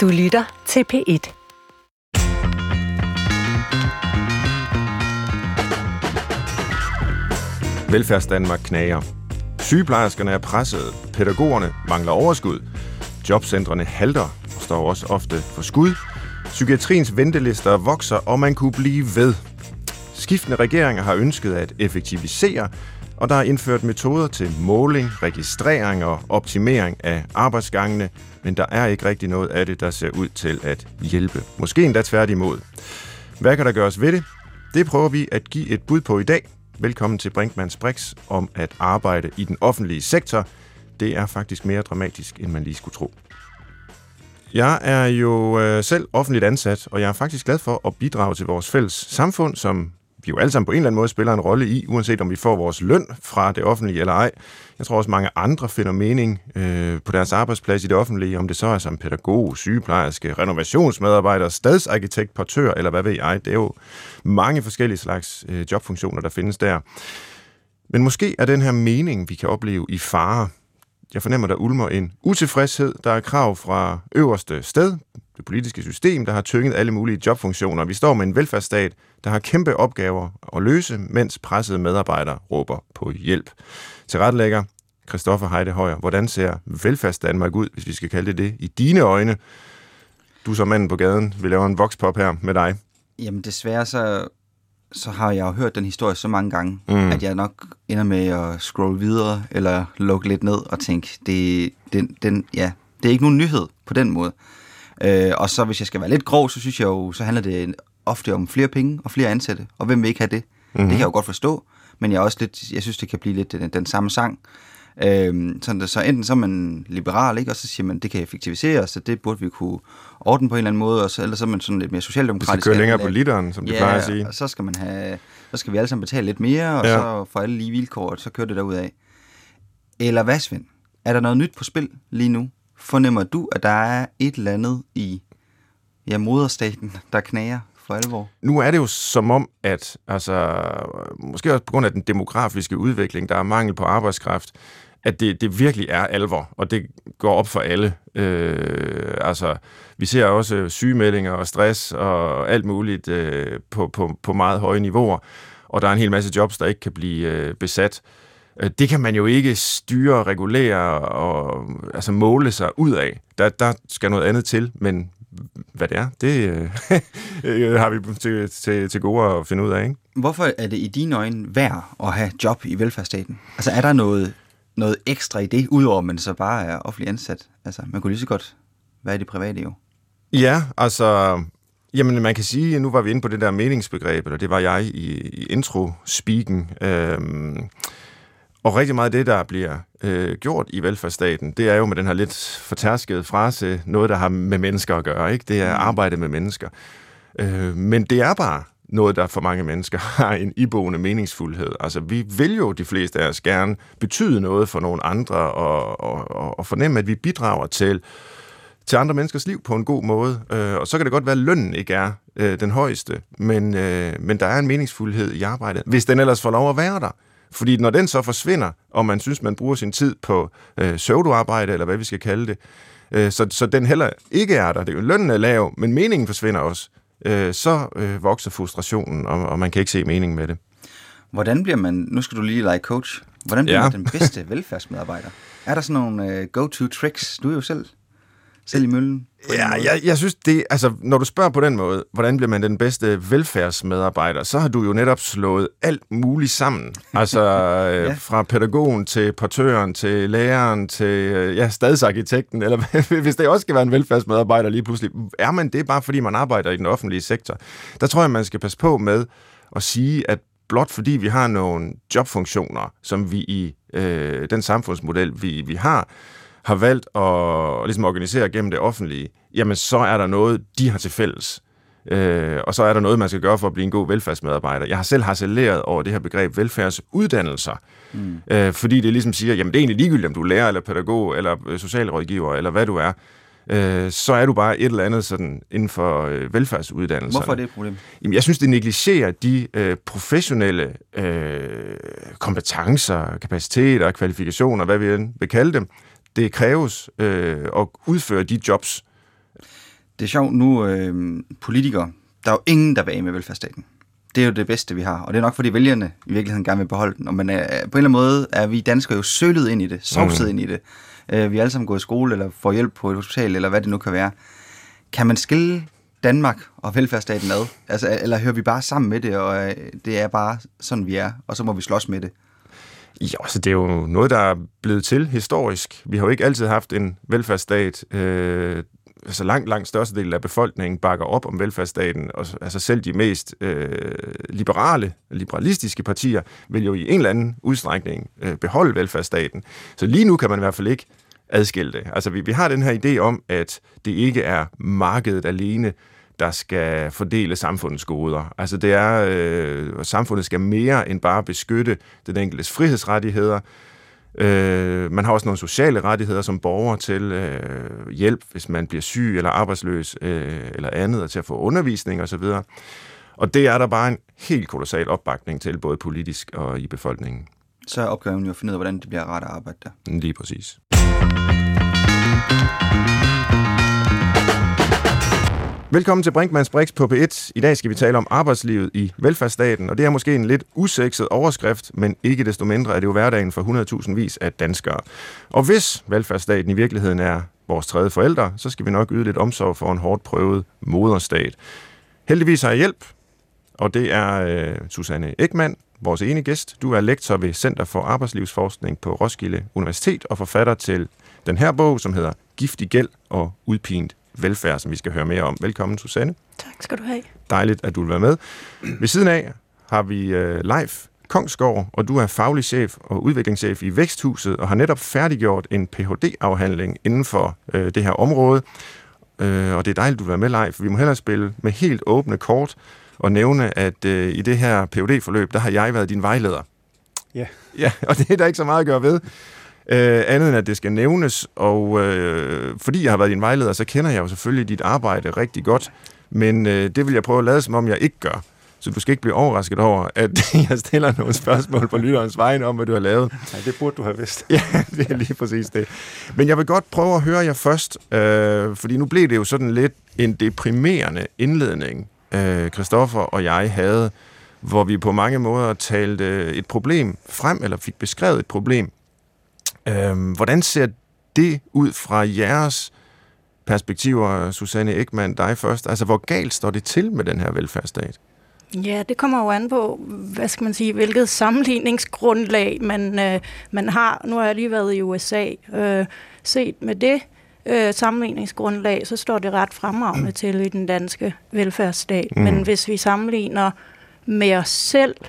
Du lytter til P1. Velfærdsdanmark knager. Sygeplejerskerne er presset, pædagogerne mangler overskud, jobcentrene halter og står også ofte for skud, psykiatriens ventelister vokser, og man kunne blive ved. Skiftende regeringer har ønsket at effektivisere, og der er indført metoder til måling, registrering og optimering af arbejdsgangene, men der er ikke rigtig noget af det, der ser ud til at hjælpe. Måske endda tværtimod. Hvad kan der gøres ved det? Det prøver vi at give et bud på i dag. Velkommen til Brinkmanns Brix om at arbejde i den offentlige sektor. Det er faktisk mere dramatisk, end man lige skulle tro. Jeg er jo øh, selv offentligt ansat, og jeg er faktisk glad for at bidrage til vores fælles samfund, som vi jo alle sammen på en eller anden måde spiller en rolle i, uanset om vi får vores løn fra det offentlige eller ej. Jeg tror også, mange andre finder mening øh, på deres arbejdsplads i det offentlige, om det så er som pædagog, sygeplejerske, renovationsmedarbejder, stadsarkitekt, portør eller hvad ved jeg. Det er jo mange forskellige slags øh, jobfunktioner, der findes der. Men måske er den her mening, vi kan opleve i fare. Jeg fornemmer, der ulmer en utilfredshed. Der er krav fra øverste sted, det politiske system, der har tynget alle mulige jobfunktioner. Vi står med en velfærdsstat, der har kæmpe opgaver at løse, mens pressede medarbejdere råber på hjælp. Til retlægger Christoffer Heide Højer, hvordan ser velfærdsdanmark ud, hvis vi skal kalde det det, i dine øjne? Du som manden på gaden, vi laver en vokspop her med dig. Jamen desværre så, så har jeg jo hørt den historie så mange gange, mm. at jeg nok ender med at scrolle videre, eller lukke lidt ned og tænke, det, den, den, ja, det er ikke nogen nyhed på den måde. Øh, og så hvis jeg skal være lidt grov, så synes jeg jo, så handler det ofte om flere penge og flere ansatte, og hvem vil ikke have det? Mm-hmm. Det kan jeg jo godt forstå, men jeg, er også lidt, jeg synes, det kan blive lidt den, den samme sang. Øhm, så, så enten så er man liberal, ikke? og så siger man, det kan effektiviseres, så det burde vi kunne ordne på en eller anden måde, og så, eller så er man sådan lidt mere socialdemokratisk. Det skal køre længere på literen, som ja, de plejer at sige. og så skal, man have, så skal vi alle sammen betale lidt mere, og ja. så får alle lige vilkår, og så kører det derud af. Eller hvad, Svend? Er der noget nyt på spil lige nu? Fornemmer du, at der er et eller andet i ja, moderstaten, der knager for alvor? Nu er det jo som om, at altså, måske også på grund af den demografiske udvikling, der er mangel på arbejdskraft, at det, det virkelig er alvor, og det går op for alle. Øh, altså, vi ser også sygemeldinger og stress og alt muligt øh, på, på, på meget høje niveauer, og der er en hel masse jobs, der ikke kan blive øh, besat. Øh, det kan man jo ikke styre, regulere og altså måle sig ud af. Der, der skal noget andet til, men hvad det er, det øh, har vi til, til, til gode at finde ud af. Ikke? Hvorfor er det i dine øjne værd at have job i velfærdsstaten? Altså er der noget, noget ekstra i det, udover at man så bare er offentlig ansat? Altså man kunne lige så godt være i det private jo. Ja, altså Jamen, man kan sige, nu var vi inde på det der meningsbegreb, og det var jeg i, i intro-speaken. Øhm, og rigtig meget af det, der bliver øh, gjort i velfærdsstaten, det er jo med den her lidt fortærskede frase, noget, der har med mennesker at gøre. Ikke? Det er mm. arbejde med mennesker. Øh, men det er bare noget, der for mange mennesker har en iboende meningsfuldhed. Altså, vi vil jo de fleste af os gerne betyde noget for nogle andre, og, og, og fornemme, at vi bidrager til, til andre menneskers liv på en god måde. Øh, og så kan det godt være, at lønnen ikke er øh, den højeste, men, øh, men der er en meningsfuldhed i arbejdet, hvis den ellers får lov at være der. Fordi når den så forsvinder, og man synes, man bruger sin tid på øh, pseudoarbejde, eller hvad vi skal kalde det, øh, så, så den heller ikke er der. Det er lønnen er lav, men meningen forsvinder også. Øh, så øh, vokser frustrationen, og, og man kan ikke se meningen med det. Hvordan bliver man, nu skal du lige lege coach, hvordan bliver ja. man den bedste velfærdsmedarbejder? Er der sådan nogle uh, go-to tricks? Du er jo selv selv i møllen? Ja, jeg, jeg synes, det, altså, når du spørger på den måde, hvordan bliver man den bedste velfærdsmedarbejder, så har du jo netop slået alt muligt sammen. Altså øh, ja. fra pædagogen til portøren, til læreren, til øh, ja, stadsarkitekten, eller hvis det også skal være en velfærdsmedarbejder lige pludselig. Er man det bare, fordi man arbejder i den offentlige sektor? Der tror jeg, man skal passe på med at sige, at blot fordi vi har nogle jobfunktioner, som vi i øh, den samfundsmodel, vi, vi har, har valgt at ligesom organisere gennem det offentlige, jamen så er der noget, de har til fælles. Øh, og så er der noget, man skal gøre for at blive en god velfærdsmedarbejder. Jeg har selv harceleret over det her begreb velfærdsuddannelser, mm. øh, fordi det ligesom siger, jamen det er egentlig ligegyldigt, om du er lærer, eller pædagog, eller øh, socialrådgiver, eller hvad du er. Øh, så er du bare et eller andet sådan inden for øh, velfærdsuddannelser. Hvorfor er det et problem? Jamen, jeg synes, det negligerer de øh, professionelle øh, kompetencer, kapaciteter, kvalifikationer, hvad vi vil kalde dem, det kræves øh, at udføre de jobs. Det er sjovt nu, øh, politikere, der er jo ingen, der vil af med velfærdsstaten. Det er jo det bedste, vi har, og det er nok, fordi vælgerne i virkeligheden gerne vil beholde den. Og man er, på en eller anden måde er vi danskere jo sølet ind i det, sovset mm. ind i det. Øh, vi er alle sammen gået i skole, eller får hjælp på et hospital, eller hvad det nu kan være. Kan man skille Danmark og velfærdsstaten ad? Altså, eller hører vi bare sammen med det, og øh, det er bare sådan, vi er, og så må vi slås med det? Ja, så det er jo noget, der er blevet til historisk. Vi har jo ikke altid haft en velfærdsstat. Øh, altså langt, langt størstedelen af befolkningen bakker op om velfærdsstaten, og altså selv de mest øh, liberale, liberalistiske partier vil jo i en eller anden udstrækning øh, beholde velfærdsstaten. Så lige nu kan man i hvert fald ikke adskille det. Altså vi, vi har den her idé om, at det ikke er markedet alene, der skal fordele samfundets goder. Altså det er, øh, samfundet skal mere end bare beskytte den enkeltes frihedsrettigheder. Øh, man har også nogle sociale rettigheder som borger til øh, hjælp, hvis man bliver syg eller arbejdsløs øh, eller andet, og til at få undervisning osv. Og det er der bare en helt kolossal opbakning til, både politisk og i befolkningen. Så er opgaven jo at finde ud af, hvordan det bliver ret at arbejde der. Lige præcis. Velkommen til Brinkmanns Brix på P1. I dag skal vi tale om arbejdslivet i velfærdsstaten, og det er måske en lidt usekset overskrift, men ikke desto mindre er det jo hverdagen for 100.000 vis af danskere. Og hvis velfærdsstaten i virkeligheden er vores tredje forældre, så skal vi nok yde lidt omsorg for en hårdt prøvet moderstat. Heldigvis har jeg hjælp, og det er øh, Susanne Ekman, vores ene gæst. Du er lektor ved Center for Arbejdslivsforskning på Roskilde Universitet og forfatter til den her bog, som hedder Giftig gæld og udpint velfærd, som vi skal høre mere om. Velkommen, Susanne. Tak skal du have. Dejligt, at du vil være med. Ved siden af har vi uh, Leif Kongsgaard, og du er faglig chef og udviklingschef i Væksthuset, og har netop færdiggjort en Ph.D.-afhandling inden for uh, det her område. Uh, og det er dejligt, at du vil være med, Leif. Vi må hellere spille med helt åbne kort og nævne, at uh, i det her Ph.D.-forløb, der har jeg været din vejleder. Ja. Ja, og det er der ikke så meget at gøre ved. Øh, andet end at det skal nævnes, og øh, fordi jeg har været din vejleder, så kender jeg jo selvfølgelig dit arbejde rigtig godt, men øh, det vil jeg prøve at lade som om, jeg ikke gør. Så du skal ikke blive overrasket over, at jeg stiller nogle spørgsmål på lytterens vegne om, hvad du har lavet. Nej, det burde du have vidst. ja, det er lige præcis det. Men jeg vil godt prøve at høre jer først, øh, fordi nu blev det jo sådan lidt en deprimerende indledning, øh, Christoffer og jeg havde, hvor vi på mange måder talte et problem frem, eller fik beskrevet et problem, Øhm, hvordan ser det ud fra jeres perspektiver, Susanne Ekman, dig først? Altså, hvor galt står det til med den her velfærdsstat? Ja, det kommer jo an på, hvad skal man sige, hvilket sammenligningsgrundlag man, øh, man har. Nu har jeg lige været i USA. Øh, set med det øh, sammenligningsgrundlag, så står det ret fremragende til i den danske velfærdsstat. Mm. Men hvis vi sammenligner med os selv, øh,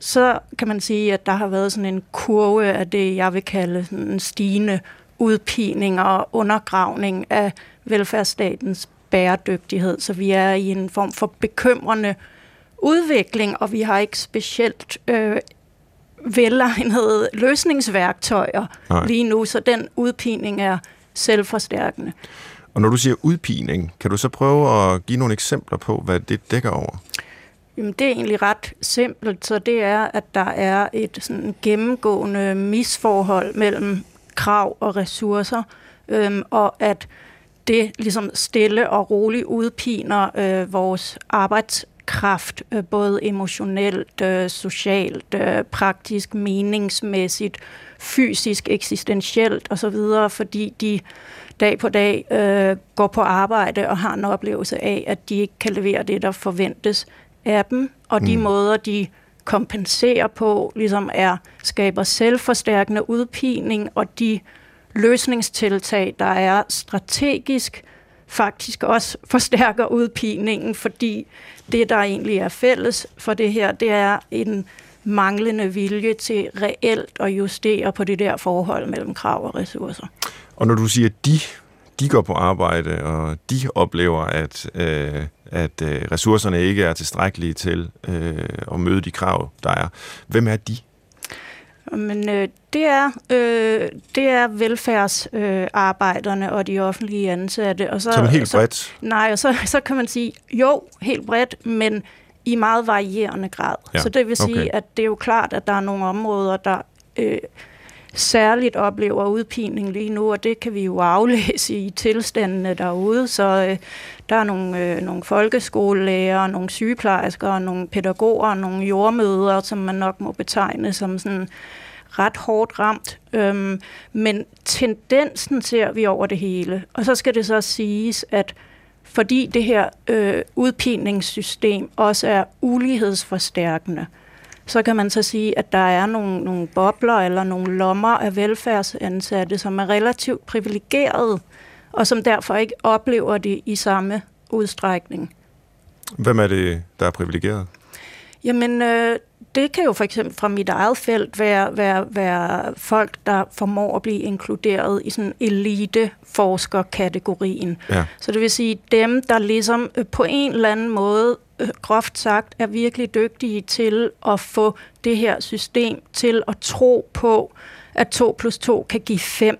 så kan man sige, at der har været sådan en kurve af det, jeg vil kalde en stigende udpining og undergravning af velfærdsstatens bæredygtighed. Så vi er i en form for bekymrende udvikling, og vi har ikke specielt øh, velegnede løsningsværktøjer Nej. lige nu, så den udpining er selvforstærkende. Og når du siger udpining, kan du så prøve at give nogle eksempler på, hvad det dækker over? Jamen, det er egentlig ret simpelt, så det er, at der er et sådan gennemgående misforhold mellem krav og ressourcer, øhm, og at det ligesom stille og roligt udpiner øh, vores arbejdskraft, øh, både emotionelt, øh, socialt, øh, praktisk, meningsmæssigt, fysisk, eksistentielt osv., fordi de dag på dag øh, går på arbejde og har en oplevelse af, at de ikke kan levere det, der forventes af dem, og de mm. måder, de kompenserer på, ligesom er, skaber selvforstærkende udpining, og de løsningstiltag, der er strategisk, faktisk også forstærker udpiningen, fordi det, der egentlig er fælles for det her, det er en manglende vilje til reelt at justere på det der forhold mellem krav og ressourcer. Og når du siger de, de går på arbejde, og de oplever, at, øh, at øh, ressourcerne ikke er tilstrækkelige til øh, at møde de krav, der er. Hvem er de? Men øh, det er øh, det er velfærdsarbejderne øh, og de offentlige ansatte. Og så, Som helt bredt? Så, nej, og så, så kan man sige, jo, helt bredt, men i meget varierende grad. Ja, så det vil sige, okay. at det er jo klart, at der er nogle områder, der øh, særligt oplever udpining lige nu, og det kan vi jo aflæse i tilstandene derude. Så øh, der er nogle, øh, nogle folkeskolelærer, nogle sygeplejersker, nogle pædagoger, nogle jordmøder, som man nok må betegne som sådan ret hårdt ramt. Øhm, men tendensen ser vi over det hele. Og så skal det så siges, at fordi det her øh, udpiningssystem også er ulighedsforstærkende, så kan man så sige, at der er nogle, nogle bobler eller nogle lommer af velfærdsansatte, som er relativt privilegerede, og som derfor ikke oplever det i samme udstrækning. Hvem er det, der er privilegeret? Jamen, øh, det kan jo for eksempel fra mit eget felt være, være, være folk, der formår at blive inkluderet i sådan elite-forskerkategorien. Ja. Så det vil sige dem, der ligesom øh, på en eller anden måde, groft sagt, er virkelig dygtige til at få det her system til at tro på, at 2 plus 2 kan give 5.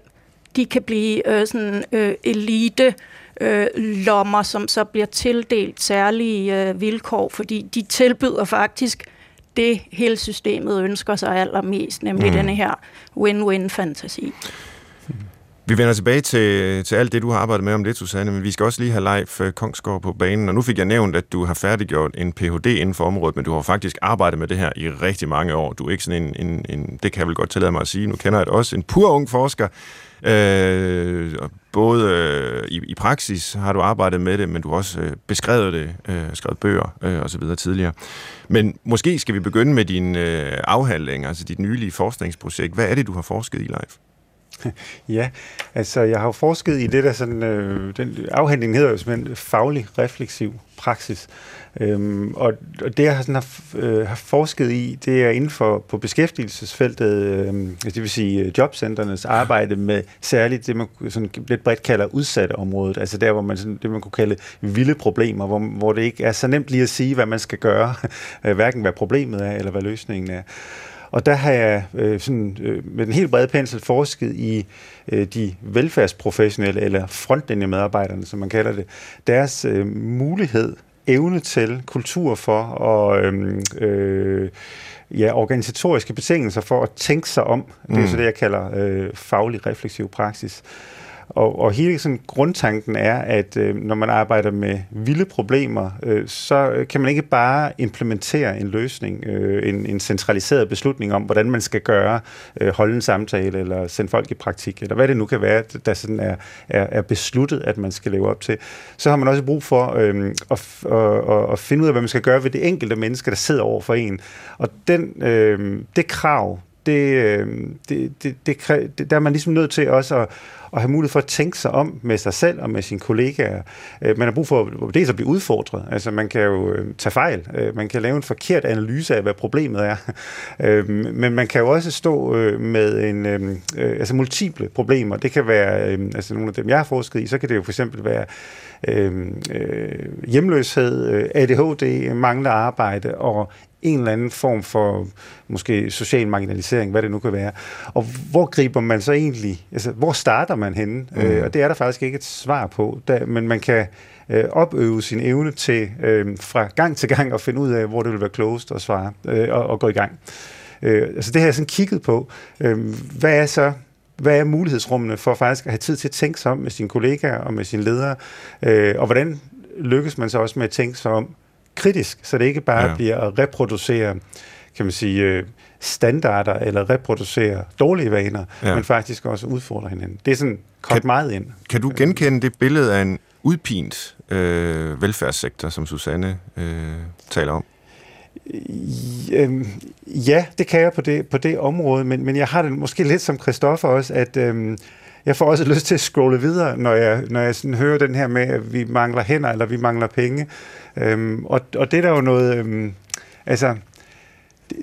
De kan blive øh, sådan øh, elite øh, lommer, som så bliver tildelt særlige øh, vilkår, fordi de tilbyder faktisk det, hele systemet ønsker sig allermest, nemlig mm. denne her win-win-fantasi. Vi vender tilbage til, til alt det, du har arbejdet med om lidt, Susanne, men vi skal også lige have Leif øh, Kongsgaard på banen. Og nu fik jeg nævnt, at du har færdiggjort en Ph.D. inden for området, men du har faktisk arbejdet med det her i rigtig mange år. Du er ikke sådan en, en, en det kan jeg vel godt tillade mig at sige, nu kender jeg det også, en pur ung forsker. Øh, både øh, i, i praksis har du arbejdet med det, men du har også øh, beskrevet det, øh, skrevet bøger øh, osv. tidligere. Men måske skal vi begynde med din øh, afhandling, altså dit nylige forskningsprojekt. Hvad er det, du har forsket i, Leif? Ja, altså jeg har forsket i det, der sådan, øh, den afhandling hedder jo simpelthen faglig refleksiv praksis. Øhm, og, og det, jeg har, sådan, har, øh, har forsket i, det er inden for på beskæftigelsesfeltet, øh, det vil sige øh, jobcenternes arbejde med særligt det, man sådan lidt bredt kalder udsatte området, altså der, hvor man sådan, det, man kunne kalde vilde problemer, hvor, hvor det ikke er så nemt lige at sige, hvad man skal gøre, hverken hvad problemet er, eller hvad løsningen er. Og der har jeg øh, sådan, øh, med den helt brede pensel forsket i øh, de velfærdsprofessionelle, eller frontlinjemedarbejderne, som man kalder det, deres øh, mulighed, evne til, kultur for og øh, øh, ja, organisatoriske betingelser for at tænke sig om. Det er mm. så det, jeg kalder øh, faglig refleksiv praksis. Og, og hele sådan, grundtanken er, at øh, når man arbejder med vilde problemer, øh, så øh, kan man ikke bare implementere en løsning, øh, en, en centraliseret beslutning om, hvordan man skal gøre, øh, holde en samtale, eller sende folk i praktik, eller hvad det nu kan være, der sådan er, er, er besluttet, at man skal leve op til. Så har man også brug for øh, at, at, at finde ud af, hvad man skal gøre ved det enkelte menneske, der sidder over for en. Og den, øh, det krav, det, øh, det, det, det, det, der er man ligesom nødt til også at, at have mulighed for at tænke sig om med sig selv og med sine kollegaer. Øh, man har brug for dels at blive udfordret. Altså man kan jo øh, tage fejl. Øh, man kan lave en forkert analyse af, hvad problemet er. Øh, men man kan jo også stå øh, med en, altså multiple problemer. Det kan være, altså nogle af dem, jeg har forsket i, så kan det jo for eksempel være hjemløshed, ADHD, manglende arbejde og en eller anden form for måske social marginalisering, hvad det nu kan være. Og hvor griber man så egentlig, altså hvor starter man henne? Mm. Øh, og det er der faktisk ikke et svar på, da, men man kan øh, opøve sin evne til øh, fra gang til gang at finde ud af, hvor det vil være klogest at svare øh, og, og gå i gang. Øh, altså det har jeg sådan kigget på. Øh, hvad er så hvad er mulighedsrummene for faktisk at have tid til at tænke sig om med sine kollegaer og med sine ledere, øh, og hvordan lykkes man så også med at tænke sig om kritisk, så det ikke bare ja. bliver at reproducere, kan man sige, øh, standarder eller reproducere dårlige vaner, ja. men faktisk også udfordre hinanden. Det er sådan kommet meget ind. Kan du genkende det billede af en udpint øh, velfærdssektor, som Susanne øh, taler om? Ja, det kan jeg på det, på det område, men, men jeg har det måske lidt som Christoffer også, at øhm, jeg får også lyst til at scrolle videre, når jeg, når jeg sådan hører den her med, at vi mangler hænder, eller vi mangler penge. Øhm, og, og det er der jo noget... Øhm, altså,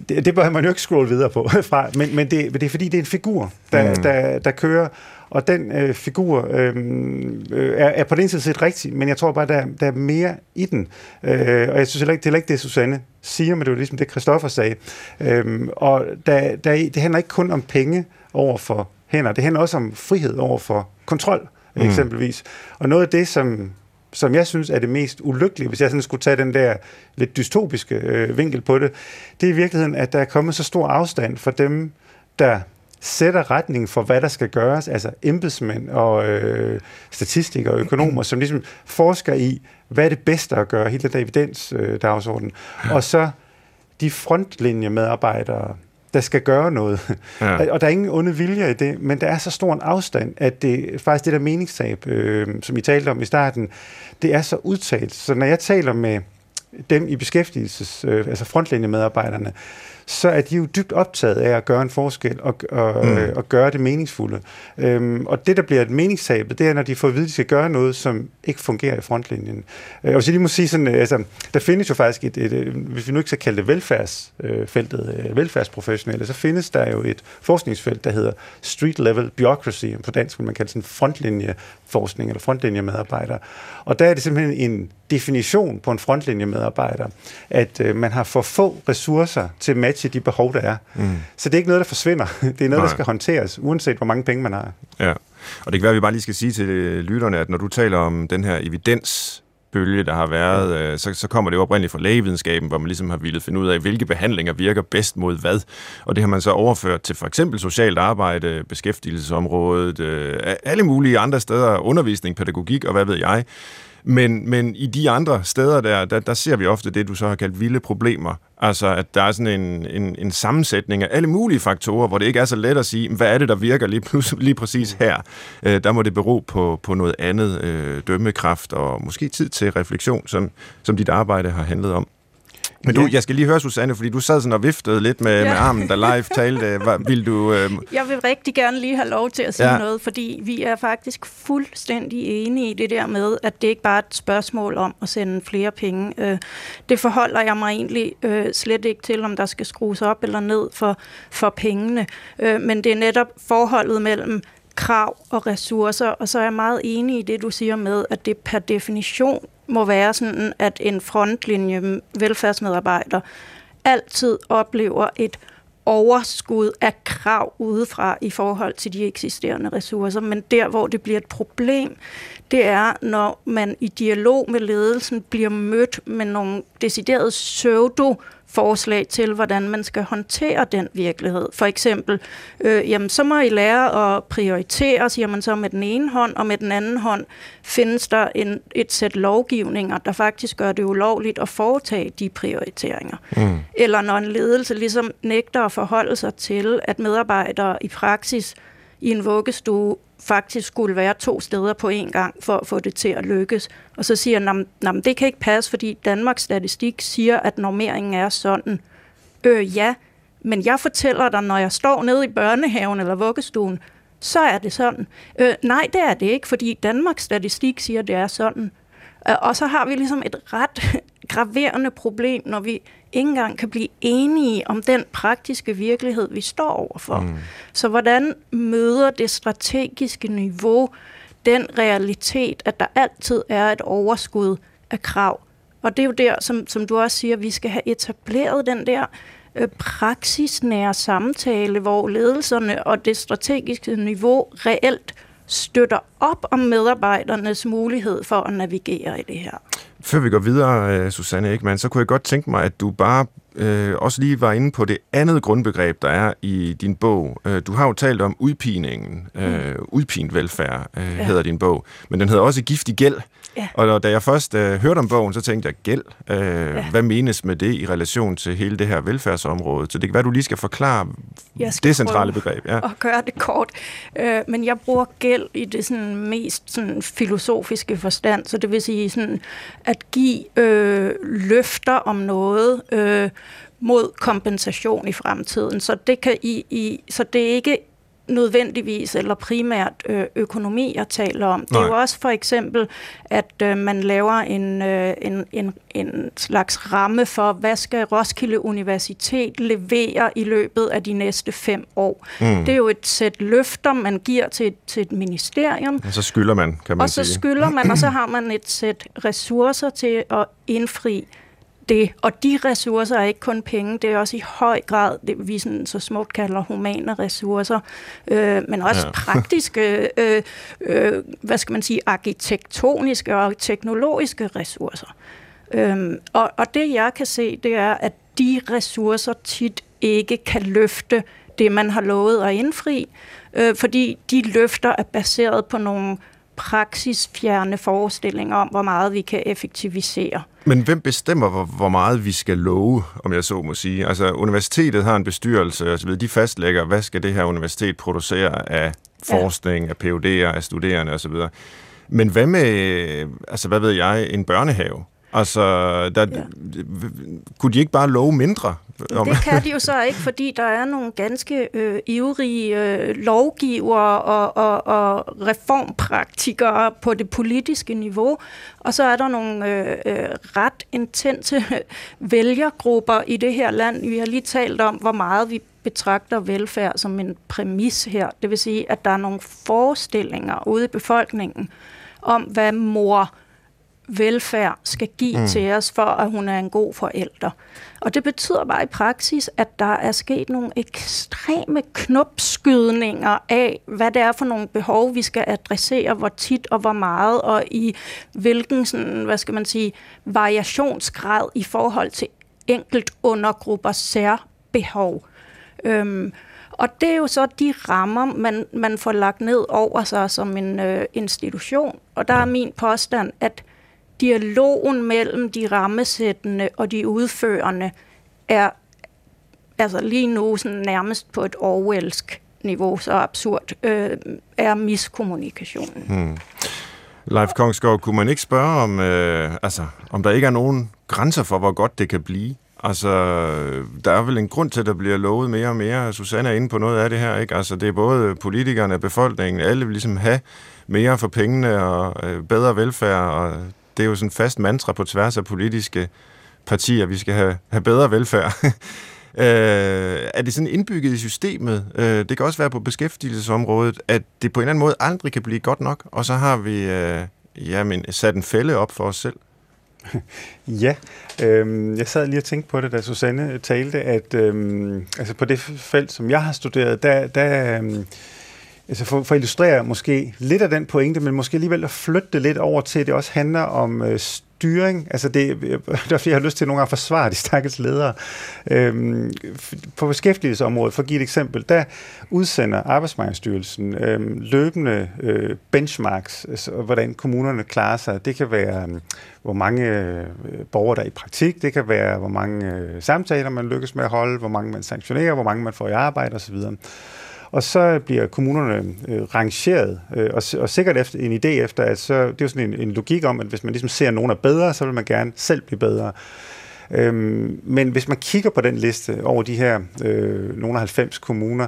det, det bør man jo ikke scrolle videre på fra, men, men det, det er fordi, det er en figur, der, mm. der, der kører, og den øh, figur øhm, øh, er, er på den ene side set rigtig, men jeg tror bare, der, der er mere i den. Øh, og jeg synes heller ikke, det er ikke det, Susanne siger, men det er jo ligesom det, Christoffer sagde. Øhm, og der, der, det handler ikke kun om penge over for hænder, det handler også om frihed over for kontrol, mm. eksempelvis. Og noget af det, som som jeg synes er det mest ulykkelige, hvis jeg sådan skulle tage den der lidt dystopiske øh, vinkel på det, det er i virkeligheden, at der er kommet så stor afstand for dem, der sætter retningen for, hvad der skal gøres, altså embedsmænd og øh, statistikere og økonomer, som ligesom forsker i, hvad er det bedste at gøre, hele den evidens-dagsorden. Øh, og så de frontlinjemedarbejdere, der skal gøre noget. Ja. og der er ingen onde vilje i det, men der er så stor en afstand, at det faktisk det der meningstab, øh, som I talte om i starten, det er så udtalt. Så når jeg taler med dem i beskæftigelses, øh, altså frontlinjemedarbejderne, så er de jo dybt optaget af at gøre en forskel og, og, mm. øh, og gøre det meningsfulde. Øhm, og det, der bliver et meningstabet, det er, når de får at vide, at de skal gøre noget, som ikke fungerer i frontlinjen. Øh, og så lige må sige sådan, øh, altså, der findes jo faktisk et, et, et hvis vi nu ikke skal kalde det velfærdsfeltet, øh, velfærdsprofessionelle, så findes der jo et forskningsfelt, der hedder Street Level Bureaucracy, på dansk vil man kalde sådan frontlinjeforskning eller frontlinjemedarbejder. Og der er det simpelthen en definition på en frontlinjemedarbejder, at øh, man har for få ressourcer til at matche de behov, der er. Mm. Så det er ikke noget, der forsvinder. Det er noget, Nej. der skal håndteres, uanset hvor mange penge man har. Ja, og det kan være, at vi bare lige skal sige til lytterne, at når du taler om den her evidens bølge, der har været, øh, så, så kommer det jo oprindeligt fra lægevidenskaben, hvor man ligesom har ville finde ud af, hvilke behandlinger virker bedst mod hvad. Og det har man så overført til for eksempel socialt arbejde, beskæftigelsesområdet, øh, alle mulige andre steder, undervisning, pædagogik og hvad ved jeg. Men, men i de andre steder der, der, der ser vi ofte det, du så har kaldt vilde problemer. Altså, at der er sådan en, en, en sammensætning af alle mulige faktorer, hvor det ikke er så let at sige, hvad er det, der virker lige, lige præcis her. Øh, der må det bero på, på noget andet øh, dømmekraft og måske tid til refleksion, som, som dit arbejde har handlet om. Men du, ja. jeg skal lige høre, Susanne, fordi du sad sådan og viftede lidt med, ja. med armen, der live talte. Vil du... Øh... Jeg vil rigtig gerne lige have lov til at sige ja. noget, fordi vi er faktisk fuldstændig enige i det der med, at det ikke bare er et spørgsmål om at sende flere penge. Øh, det forholder jeg mig egentlig øh, slet ikke til, om der skal skrues op eller ned for, for pengene. Øh, men det er netop forholdet mellem krav og ressourcer, og så er jeg meget enig i det, du siger med, at det per definition må være sådan, at en frontlinje velfærdsmedarbejder altid oplever et overskud af krav udefra i forhold til de eksisterende ressourcer. Men der, hvor det bliver et problem, det er, når man i dialog med ledelsen bliver mødt med nogle deciderede pseudo forslag til, hvordan man skal håndtere den virkelighed. For eksempel, øh, jamen, så må I lære at prioritere, siger man så med den ene hånd, og med den anden hånd findes der en, et sæt lovgivninger, der faktisk gør det ulovligt at foretage de prioriteringer. Mm. Eller når en ledelse ligesom nægter at forholde sig til, at medarbejdere i praksis i en vuggestue faktisk skulle være to steder på én gang for at få det til at lykkes. Og så siger han, at det kan ikke passe, fordi Danmarks statistik siger, at normeringen er sådan. Øh, ja, men jeg fortæller dig, når jeg står nede i børnehaven eller vuggestuen, så er det sådan. Øh, nej, det er det ikke, fordi Danmarks statistik siger, at det er sådan. Øh, og så har vi ligesom et ret graverende problem, når vi ikke engang kan blive enige om den praktiske virkelighed, vi står overfor. Mm. Så hvordan møder det strategiske niveau den realitet, at der altid er et overskud af krav? Og det er jo der, som, som du også siger, vi skal have etableret den der øh, praksisnære samtale, hvor ledelserne og det strategiske niveau reelt støtter op om medarbejdernes mulighed for at navigere i det her. Før vi går videre, øh, Susanne Ekman, så kunne jeg godt tænke mig, at du bare øh, også lige var inde på det andet grundbegreb, der er i din bog. Øh, du har jo talt om udpiningen. Øh, mm. udpint velfærd øh, ja. hedder din bog. Men den hedder også giftig gæld. Ja. Og da jeg først øh, hørte om bogen, så tænkte jeg, gæld, øh, ja. hvad menes med det i relation til hele det her velfærdsområde? Så det kan være, du lige skal forklare jeg skal det centrale begreb. Ja. Og gøre det kort. Øh, men jeg bruger gæld i det sådan mest sådan filosofiske forstand, så det vil sige sådan, at give øh, løfter om noget, øh, mod kompensation i fremtiden. Så det, kan i, i, så det er ikke nødvendigvis eller primært øh, økonomi, jeg taler om. Nej. Det er jo også for eksempel, at øh, man laver en, øh, en, en, en slags ramme for, hvad skal Roskilde Universitet levere i løbet af de næste fem år. Mm. Det er jo et sæt løfter, man giver til, til et ministerium. Og så skylder man, kan man og sige. Og så skylder man, og så har man et sæt ressourcer til at indfri det. Og de ressourcer er ikke kun penge, det er også i høj grad det, vi sådan, så smukt kalder humane ressourcer, øh, men også ja. praktiske, øh, øh, hvad skal man sige, arkitektoniske og teknologiske ressourcer. Øh, og, og det jeg kan se, det er, at de ressourcer tit ikke kan løfte det, man har lovet at indfri, øh, fordi de løfter er baseret på nogle praksisfjerne forestillinger om, hvor meget vi kan effektivisere. Men hvem bestemmer, hvor, hvor meget vi skal love, om jeg så må sige? Altså, universitetet har en bestyrelse, og så videre. de fastlægger, hvad skal det her universitet producere af forskning, ja. af PUD'er, af studerende osv. Men hvad med, altså hvad ved jeg, en børnehave? Altså, der, ja. kunne de ikke bare love mindre? Om? Det kan de jo så ikke, fordi der er nogle ganske øh, ivrige øh, lovgivere og, og, og reformpraktikere på det politiske niveau, og så er der nogle øh, øh, ret intense vælgergrupper i det her land. Vi har lige talt om, hvor meget vi betragter velfærd som en præmis her. Det vil sige, at der er nogle forestillinger ude i befolkningen om, hvad mor velfærd skal give mm. til os, for at hun er en god forælder. Og det betyder bare i praksis, at der er sket nogle ekstreme knopskydninger af, hvad det er for nogle behov, vi skal adressere, hvor tit og hvor meget, og i hvilken sådan, hvad skal man sige, variationsgrad i forhold til enkelt undergrupper særbehov. Øhm, og det er jo så de rammer, man, man får lagt ned over sig som en øh, institution. Og der er min påstand, at dialogen mellem de rammesættende og de udførende er altså lige nu sådan nærmest på et Orwellsk niveau, så absurd øh, er miskommunikationen. Hmm. Leif Kongsgaard, kunne man ikke spørge om, øh, altså, om der ikke er nogen grænser for, hvor godt det kan blive? Altså, der er vel en grund til, at der bliver lovet mere og mere. Susanne er inde på noget af det her, ikke? Altså, det er både politikerne, befolkningen, alle vil ligesom have mere for pengene og øh, bedre velfærd, og det er jo sådan en fast mantra på tværs af politiske partier, vi skal have, have bedre velfærd. øh, er det sådan indbygget i systemet? Øh, det kan også være på beskæftigelsesområdet, at det på en eller anden måde aldrig kan blive godt nok, og så har vi øh, jamen, sat en fælde op for os selv. Ja, øh, jeg sad lige og tænkte på det, da Susanne talte, at øh, altså på det felt, som jeg har studeret, der, der øh, altså for, for at illustrere måske lidt af den pointe, men måske alligevel at flytte det lidt over til, at det også handler om øh, styring. Altså det, derfor jeg har lyst til nogle gange at forsvare de stakkels ledere. Øhm, på beskæftigelsesområdet, for at give et eksempel, der udsender Arbejdsmarkedsstyrelsen øhm, løbende øh, benchmarks, altså, hvordan kommunerne klarer sig. Det kan være, øhm, hvor mange øh, borgere der er i praktik, det kan være, hvor mange øh, samtaler man lykkes med at holde, hvor mange man sanktionerer, hvor mange man får i arbejde osv., og så bliver kommunerne øh, rangeret, øh, og, og sikkert efter, en idé efter, at så, det er jo sådan en, en logik om, at hvis man ligesom ser, at nogen er bedre, så vil man gerne selv blive bedre. Øhm, men hvis man kigger på den liste over de her øh, nogle af 90 kommuner,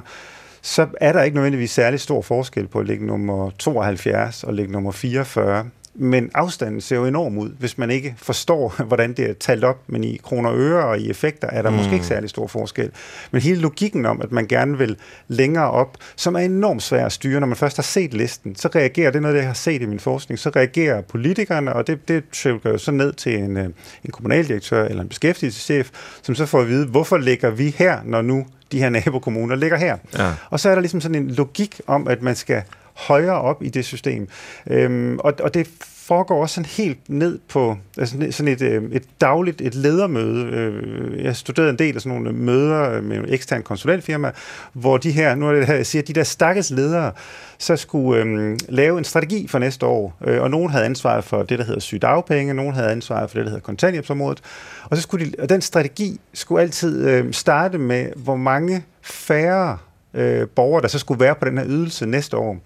så er der ikke nødvendigvis særlig stor forskel på at ligge nummer 72 og ligge nummer 44 men afstanden ser jo enorm ud, hvis man ikke forstår, hvordan det er talt op, men i kroner og øre og i effekter er der mm. måske ikke særlig stor forskel. Men hele logikken om, at man gerne vil længere op, som er enormt svært at styre, når man først har set listen, så reagerer, det er noget, jeg har set i min forskning, så reagerer politikerne, og det, det trykker jo så ned til en, øh, en kommunaldirektør eller en beskæftigelseschef, som så får at vide, hvorfor ligger vi her, når nu de her nabokommuner ligger her. Ja. Og så er der ligesom sådan en logik om, at man skal højere op i det system. Øhm, og, og det foregår også sådan helt ned på altså sådan et, øh, et dagligt et ledermøde. Øh, jeg studerede en del af sådan nogle møder øh, med ekstern konsulentfirma, hvor de her, nu er det her, jeg siger, de der stakkels ledere, så skulle øhm, lave en strategi for næste år, øh, og nogen havde ansvaret for det, der hedder sygdagpenge, nogen havde ansvaret for det, der hedder kontanthjælpsområdet, og så skulle de, og den strategi skulle altid øh, starte med, hvor mange færre øh, borgere, der så skulle være på den her ydelse næste år.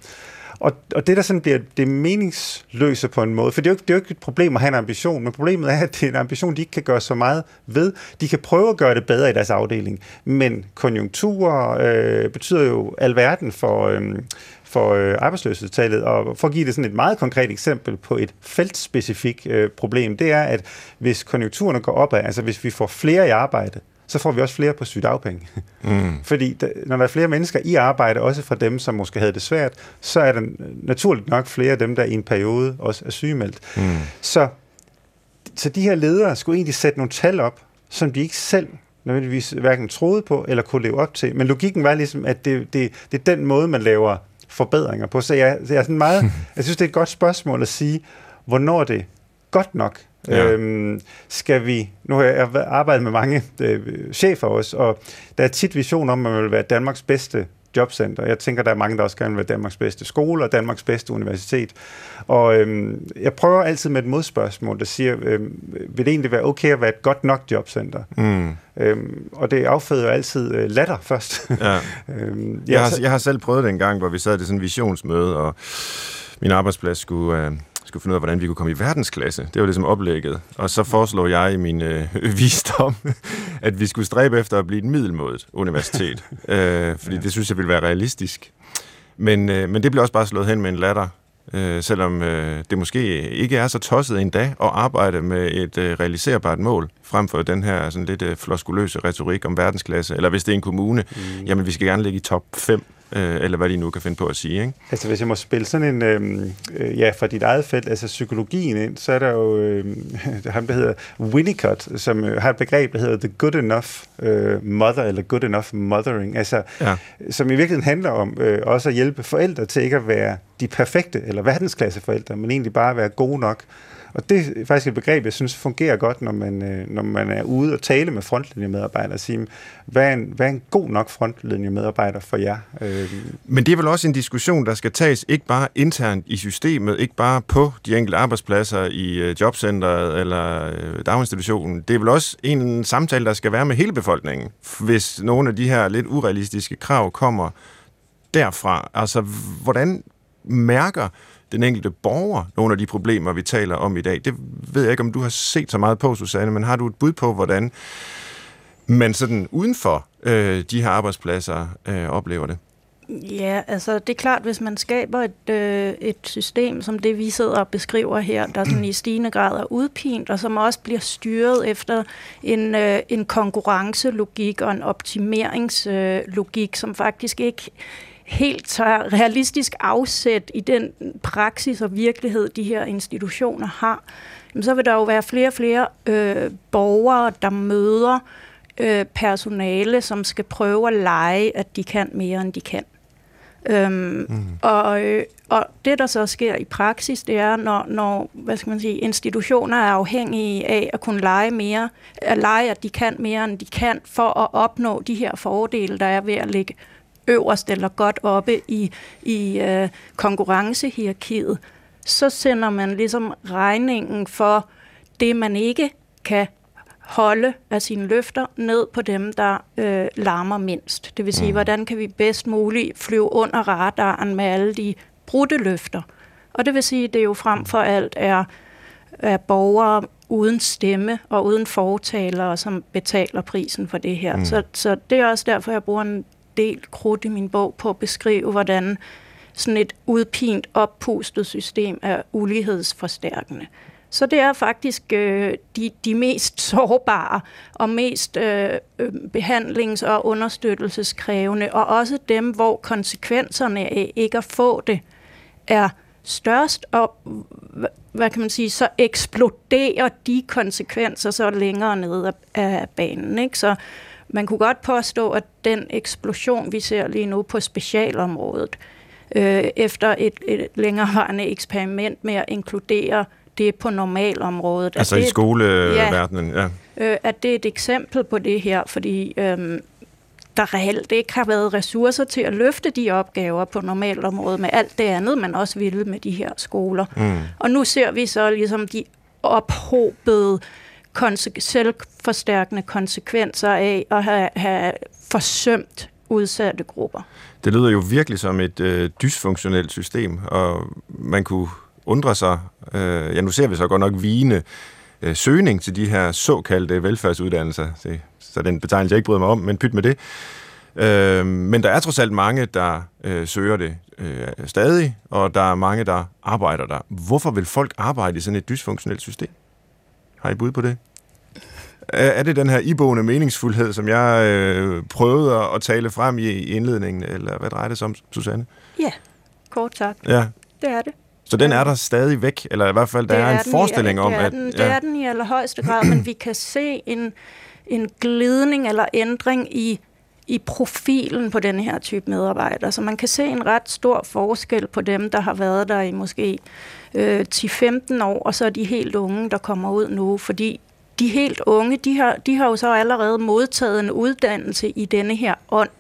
Og, og det, der sådan bliver det meningsløse på en måde, for det er, jo, det er jo ikke et problem at have en ambition, men problemet er, at det er en ambition, de ikke kan gøre så meget ved. De kan prøve at gøre det bedre i deres afdeling, men konjunkturer øh, betyder jo alverden for... Øh, for øh, arbejdsløshedstallet. Og for at give det sådan et meget konkret eksempel på et feltspecifikt øh, problem, det er, at hvis konjunkturerne går opad, altså hvis vi får flere i arbejde, så får vi også flere på sygdagpenge. Mm. Fordi når der er flere mennesker i arbejde, også fra dem, som måske havde det svært, så er der naturligt nok flere af dem, der i en periode også er sygemeldt. Mm. Så, så de her ledere skulle egentlig sætte nogle tal op, som de ikke selv nødvendigvis hverken troede på eller kunne leve op til. Men logikken var ligesom, at det, det, det er den måde, man laver forbedringer på. Så jeg, jeg, er sådan meget, jeg synes, det er et godt spørgsmål at sige, hvornår det godt nok Ja. Øhm, skal vi, nu har jeg arbejdet med mange øh, chefer også, og der er tit vision om, at man vil være Danmarks bedste jobcenter. Jeg tænker, der er mange, der også gerne vil være Danmarks bedste skole og Danmarks bedste universitet. Og øhm, jeg prøver altid med et modspørgsmål, der siger, øhm, vil det egentlig være okay at være et godt nok jobcenter? Mm. Øhm, og det afføder altid øh, latter først. Ja. øhm, jeg, har, jeg har selv prøvet det en gang, hvor vi sad i sådan en visionsmøde, og min arbejdsplads skulle... Øh, skulle finde ud af, hvordan vi kunne komme i verdensklasse. Det var ligesom oplægget. Og så foreslår jeg i min øh, visdom, at vi skulle stræbe efter at blive et middelmådet universitet. øh, fordi ja. det synes jeg ville være realistisk. Men, øh, men det blev også bare slået hen med en latter, øh, selvom øh, det måske ikke er så tosset en dag at arbejde med et øh, realiserbart mål, frem for den her sådan lidt øh, floskuløse retorik om verdensklasse, eller hvis det er en kommune, mm. jamen vi skal gerne ligge i top 5 øh, eller hvad de nu kan finde på at sige. Ikke? Altså hvis jeg må spille sådan en, øh, øh, ja, fra dit eget felt, altså psykologien ind, så er der jo øh, ham, der hedder Winnicott, som øh, har et begreb, der hedder the good enough øh, mother, eller good enough mothering, altså, ja. som i virkeligheden handler om øh, også at hjælpe forældre til ikke at være de perfekte eller verdensklasse forældre, men egentlig bare at være gode nok. Og det er faktisk et begreb, jeg synes fungerer godt, når man, øh, når man er ude og tale med frontlinjemedarbejdere og sige, hvad er, en, hvad er en god nok frontlinjemedarbejder for jer? Øh, Men det er vel også en diskussion, der skal tages ikke bare internt i systemet, ikke bare på de enkelte arbejdspladser i øh, jobcentret eller daginstitutionen. Det er vel også en samtale, der skal være med hele befolkningen, hvis nogle af de her lidt urealistiske krav kommer derfra. Altså, hvordan mærker den enkelte borger nogle af de problemer, vi taler om i dag. Det ved jeg ikke, om du har set så meget på, Susanne, men har du et bud på, hvordan man sådan uden for øh, de her arbejdspladser øh, oplever det? Ja, altså det er klart, hvis man skaber et, øh, et system, som det vi sidder og beskriver her, der sådan i stigende grad er udpint, og som også bliver styret efter en, øh, en konkurrencelogik og en optimeringslogik, øh, som faktisk ikke helt tager realistisk afsæt i den praksis og virkelighed, de her institutioner har, så vil der jo være flere og flere øh, borgere, der møder øh, personale, som skal prøve at lege, at de kan mere, end de kan. Øhm, mm. og, øh, og det, der så sker i praksis, det er, når, når hvad skal man sige, institutioner er afhængige af at kunne lege mere, at lege, at de kan mere, end de kan, for at opnå de her fordele, der er ved at lægge øverst eller godt oppe i, i øh, konkurrencehierarkiet, så sender man ligesom regningen for det, man ikke kan holde af sine løfter ned på dem, der øh, larmer mindst. Det vil sige, mm. hvordan kan vi bedst muligt flyve under radaren med alle de brudte løfter. Og det vil sige, at det jo frem for alt er, er borgere uden stemme og uden fortalere, som betaler prisen for det her. Mm. Så, så det er også derfor, jeg bruger en del krudt i min bog på at beskrive, hvordan sådan et udpint, oppustet system er ulighedsforstærkende. Så det er faktisk øh, de, de mest sårbare og mest øh, øh, behandlings- og understøttelseskrævende, og også dem, hvor konsekvenserne af ikke at få det er størst, og hvad kan man sige, så eksploderer de konsekvenser så længere ned af banen. Ikke? Så man kunne godt påstå, at den eksplosion, vi ser lige nu på specialområdet, øh, efter et, et længerevarende eksperiment med at inkludere det på normalområdet. Altså i skoleverdenen, ja. ja. Øh, at det er et eksempel på det her, fordi øh, der reelt ikke har været ressourcer til at løfte de opgaver på normalområdet med alt det andet, man også ville med de her skoler. Mm. Og nu ser vi så ligesom de ophobede konse- selvforstærkende konsekvenser af at have, have forsømt udsatte grupper. Det lyder jo virkelig som et øh, dysfunktionelt system, og man kunne undre sig, øh, ja nu ser vi så godt nok vigende øh, søgning til de her såkaldte velfærdsuddannelser, det, så den betegnelse jeg ikke bryder mig om, men pyt med det. Øh, men der er trods alt mange, der øh, søger det øh, stadig, og der er mange, der arbejder der. Hvorfor vil folk arbejde i sådan et dysfunktionelt system? Har I bud på det? Er det den her iboende meningsfuldhed, som jeg øh, prøvede at, at tale frem i, i indledningen, eller hvad drejer det sig om, Susanne? Ja, kort sagt. Ja. Det er det. Så den er der stadig væk, eller i hvert fald, der det er, er en forestilling i, om, at... Den, ja. Det er den i allerhøjeste grad, men vi kan se en, en glidning eller ændring i i profilen på den her type medarbejder. Så man kan se en ret stor forskel på dem, der har været der i måske øh, 10-15 år, og så de helt unge, der kommer ud nu, fordi de helt unge, de har, de har jo så allerede modtaget en uddannelse i denne her ånd,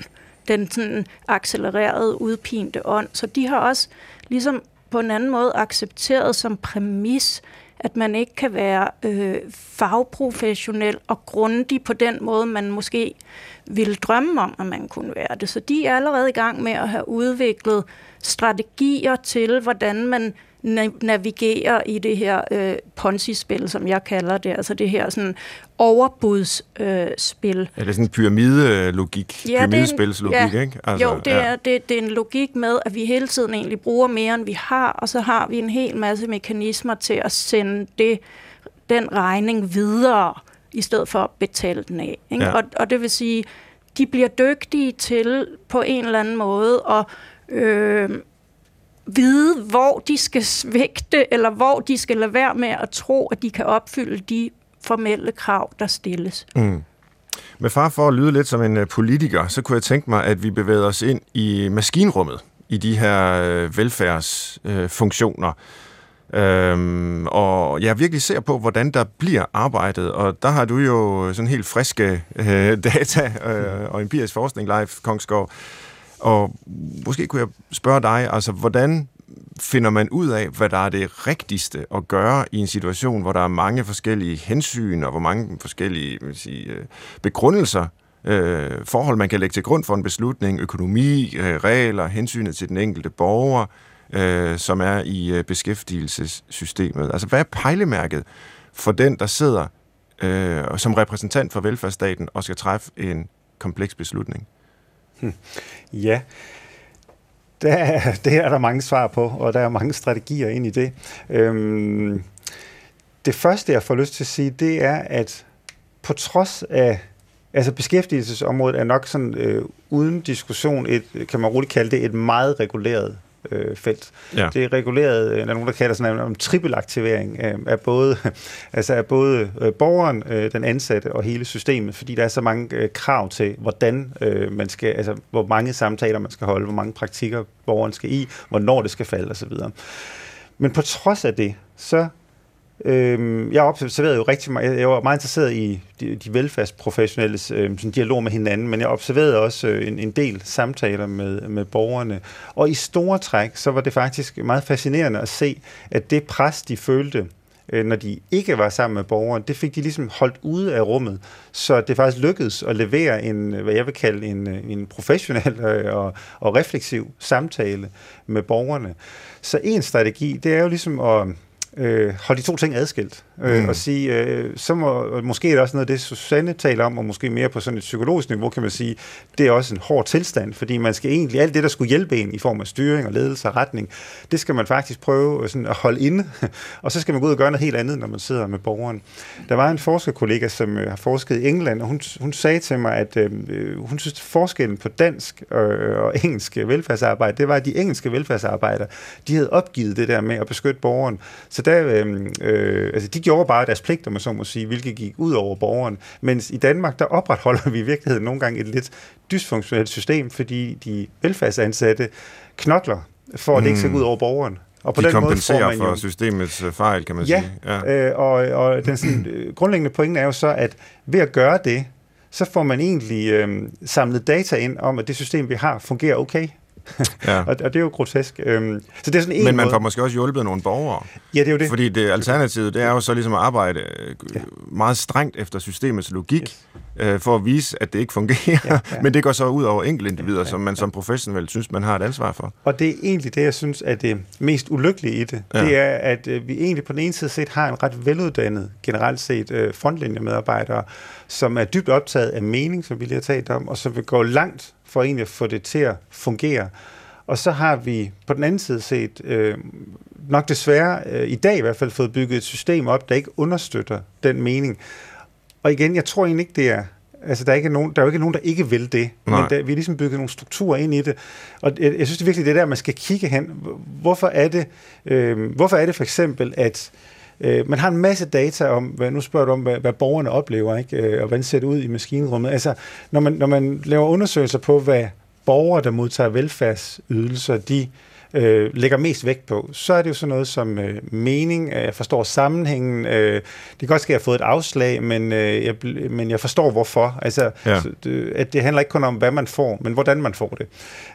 den sådan accelererede, udpinte ånd, så de har også ligesom på en anden måde accepteret som præmis, at man ikke kan være øh, fagprofessionel og grundig på den måde, man måske ville drømme om, at man kunne være det. Så de er allerede i gang med at have udviklet strategier til, hvordan man navigerer i det her øh, Ponzi-spil, som jeg kalder det, altså det her sådan overbudsspil. Øh, spil. er det sådan en pyramide-logik? Ja, pyramidespilslogik, ja, ikke? Altså, jo, det, ja. er, det, det er en logik med, at vi hele tiden egentlig bruger mere, end vi har, og så har vi en hel masse mekanismer til at sende det, den regning videre, i stedet for at betale den af. Ikke? Ja. Og, og det vil sige, de bliver dygtige til på en eller anden måde at øh, vide, hvor de skal svægte, eller hvor de skal lade være med at tro, at de kan opfylde de formelle krav, der stilles. Mm. Med far for at lyde lidt som en øh, politiker, så kunne jeg tænke mig, at vi bevæger os ind i maskinrummet i de her øh, velfærdsfunktioner. Øhm, og jeg virkelig ser på, hvordan der bliver arbejdet, og der har du jo sådan helt friske øh, data øh, og empirisk forskning, live Kongsgaard. Og måske kunne jeg spørge dig, altså hvordan finder man ud af, hvad der er det rigtigste at gøre i en situation, hvor der er mange forskellige hensyn og hvor mange forskellige vil sige, øh, begrundelser, øh, forhold, man kan lægge til grund for en beslutning, økonomi, øh, regler, hensynet til den enkelte borger, øh, som er i øh, beskæftigelsessystemet. Altså, hvad er pejlemærket for den, der sidder øh, som repræsentant for velfærdsstaten og skal træffe en kompleks beslutning? Hmm. Ja, der, det er der mange svar på, og der er mange strategier ind i det. Øhm, det første, jeg får lyst til at sige, det er, at på trods af Altså beskæftigelsesområdet er nok sådan øh, uden diskussion et, kan man roligt kalde det, et meget reguleret øh, felt. Ja. Det er reguleret, øh, der er nogen, der kalder sådan en trippelaktivering øh, af både, altså af både øh, borgeren, øh, den ansatte og hele systemet, fordi der er så mange øh, krav til, hvordan øh, man skal, altså hvor mange samtaler man skal holde, hvor mange praktikker borgeren skal i, hvornår det skal falde osv. Men på trods af det, så Øhm, jeg observerede jo rigtig meget, jeg var meget interesseret i de, de velfærdsprofessionelles øh, sådan dialog med hinanden, men jeg observerede også øh, en, en del samtaler med, med borgerne. Og i store træk, så var det faktisk meget fascinerende at se, at det pres, de følte, øh, når de ikke var sammen med borgeren, det fik de ligesom holdt ude af rummet. Så det faktisk lykkedes at levere en, hvad jeg vil kalde en, øh, en professionel øh, og, og refleksiv samtale med borgerne. Så en strategi, det er jo ligesom at øh, holde de to ting adskilt. Øh, mm. Og sige, øh, så må, måske er det også noget af det, Susanne taler om, og måske mere på sådan et psykologisk niveau, kan man sige, det er også en hård tilstand, fordi man skal egentlig, alt det, der skulle hjælpe en i form af styring og ledelse og retning, det skal man faktisk prøve sådan at holde inde, og så skal man gå ud og gøre noget helt andet, når man sidder med borgeren. Der var en forskerkollega, som øh, har forsket i England, og hun, hun sagde til mig, at øh, hun synes, forskellen på dansk og, og engelsk velfærdsarbejde, det var, at de engelske velfærdsarbejdere, de havde opgivet det der med at beskytte borgeren. Så der, øh, øh, altså de gjorde bare deres pligt, om man så må sige, hvilket gik ud over borgeren. Mens i Danmark, der opretholder vi i virkeligheden nogle gange et lidt dysfunktionelt system, fordi de velfærdsansatte knokler for, at det ikke skal gå ud over borgeren. Og på de den kompenserer måde får man jo, for systemets øh, fejl, kan man ja, sige. Ja, øh, og, og den sådan, øh, grundlæggende pointe er jo så, at ved at gøre det, så får man egentlig øh, samlet data ind om, at det system, vi har, fungerer okay. Ja. og, og det er jo grotesk. Øhm, så det er sådan en Men man måde. får måske også hjulpet nogle borgere. Ja, det er jo det. Fordi det alternativet, det er jo så ligesom at arbejde øh, ja. meget strengt efter systemets logik, yes. øh, for at vise, at det ikke fungerer. Ja, ja. Men det går så ud over enkeltindivider, ja, ja, som man som professionel synes, man har et ansvar for. Og det er egentlig det, jeg synes er det mest ulykkelige i det. Ja. Det er, at øh, vi egentlig på den ene side set har en ret veluddannet, generelt set øh, frontlinjemedarbejdere, som er dybt optaget af mening, som vi lige har talt om, og som vil gå langt for egentlig at få det til at fungere. Og så har vi på den anden side set, øh, nok desværre øh, i dag i hvert fald, fået bygget et system op, der ikke understøtter den mening. Og igen, jeg tror egentlig ikke, det er Altså, der er, ikke nogen, der er jo ikke nogen, der ikke vil det. Nej. Men der, vi har ligesom bygget nogle strukturer ind i det. Og jeg, jeg synes det er virkelig, det der, man skal kigge hen. Hvorfor er det, øh, hvorfor er det for eksempel, at øh, Øh, man har en masse data om, hvad, nu spørger du om, hvad, hvad borgerne oplever, ikke? Øh, og hvordan ser det ud i maskinrummet. Altså, når man, når man laver undersøgelser på, hvad borgere, der modtager velfærdsydelser, de øh, lægger mest vægt på, så er det jo sådan noget som øh, mening, at jeg forstår sammenhængen. Øh, det kan godt ske, at jeg har fået et afslag, men, øh, jeg, men jeg forstår hvorfor. Altså, ja. så, det, at det handler ikke kun om, hvad man får, men hvordan man får det.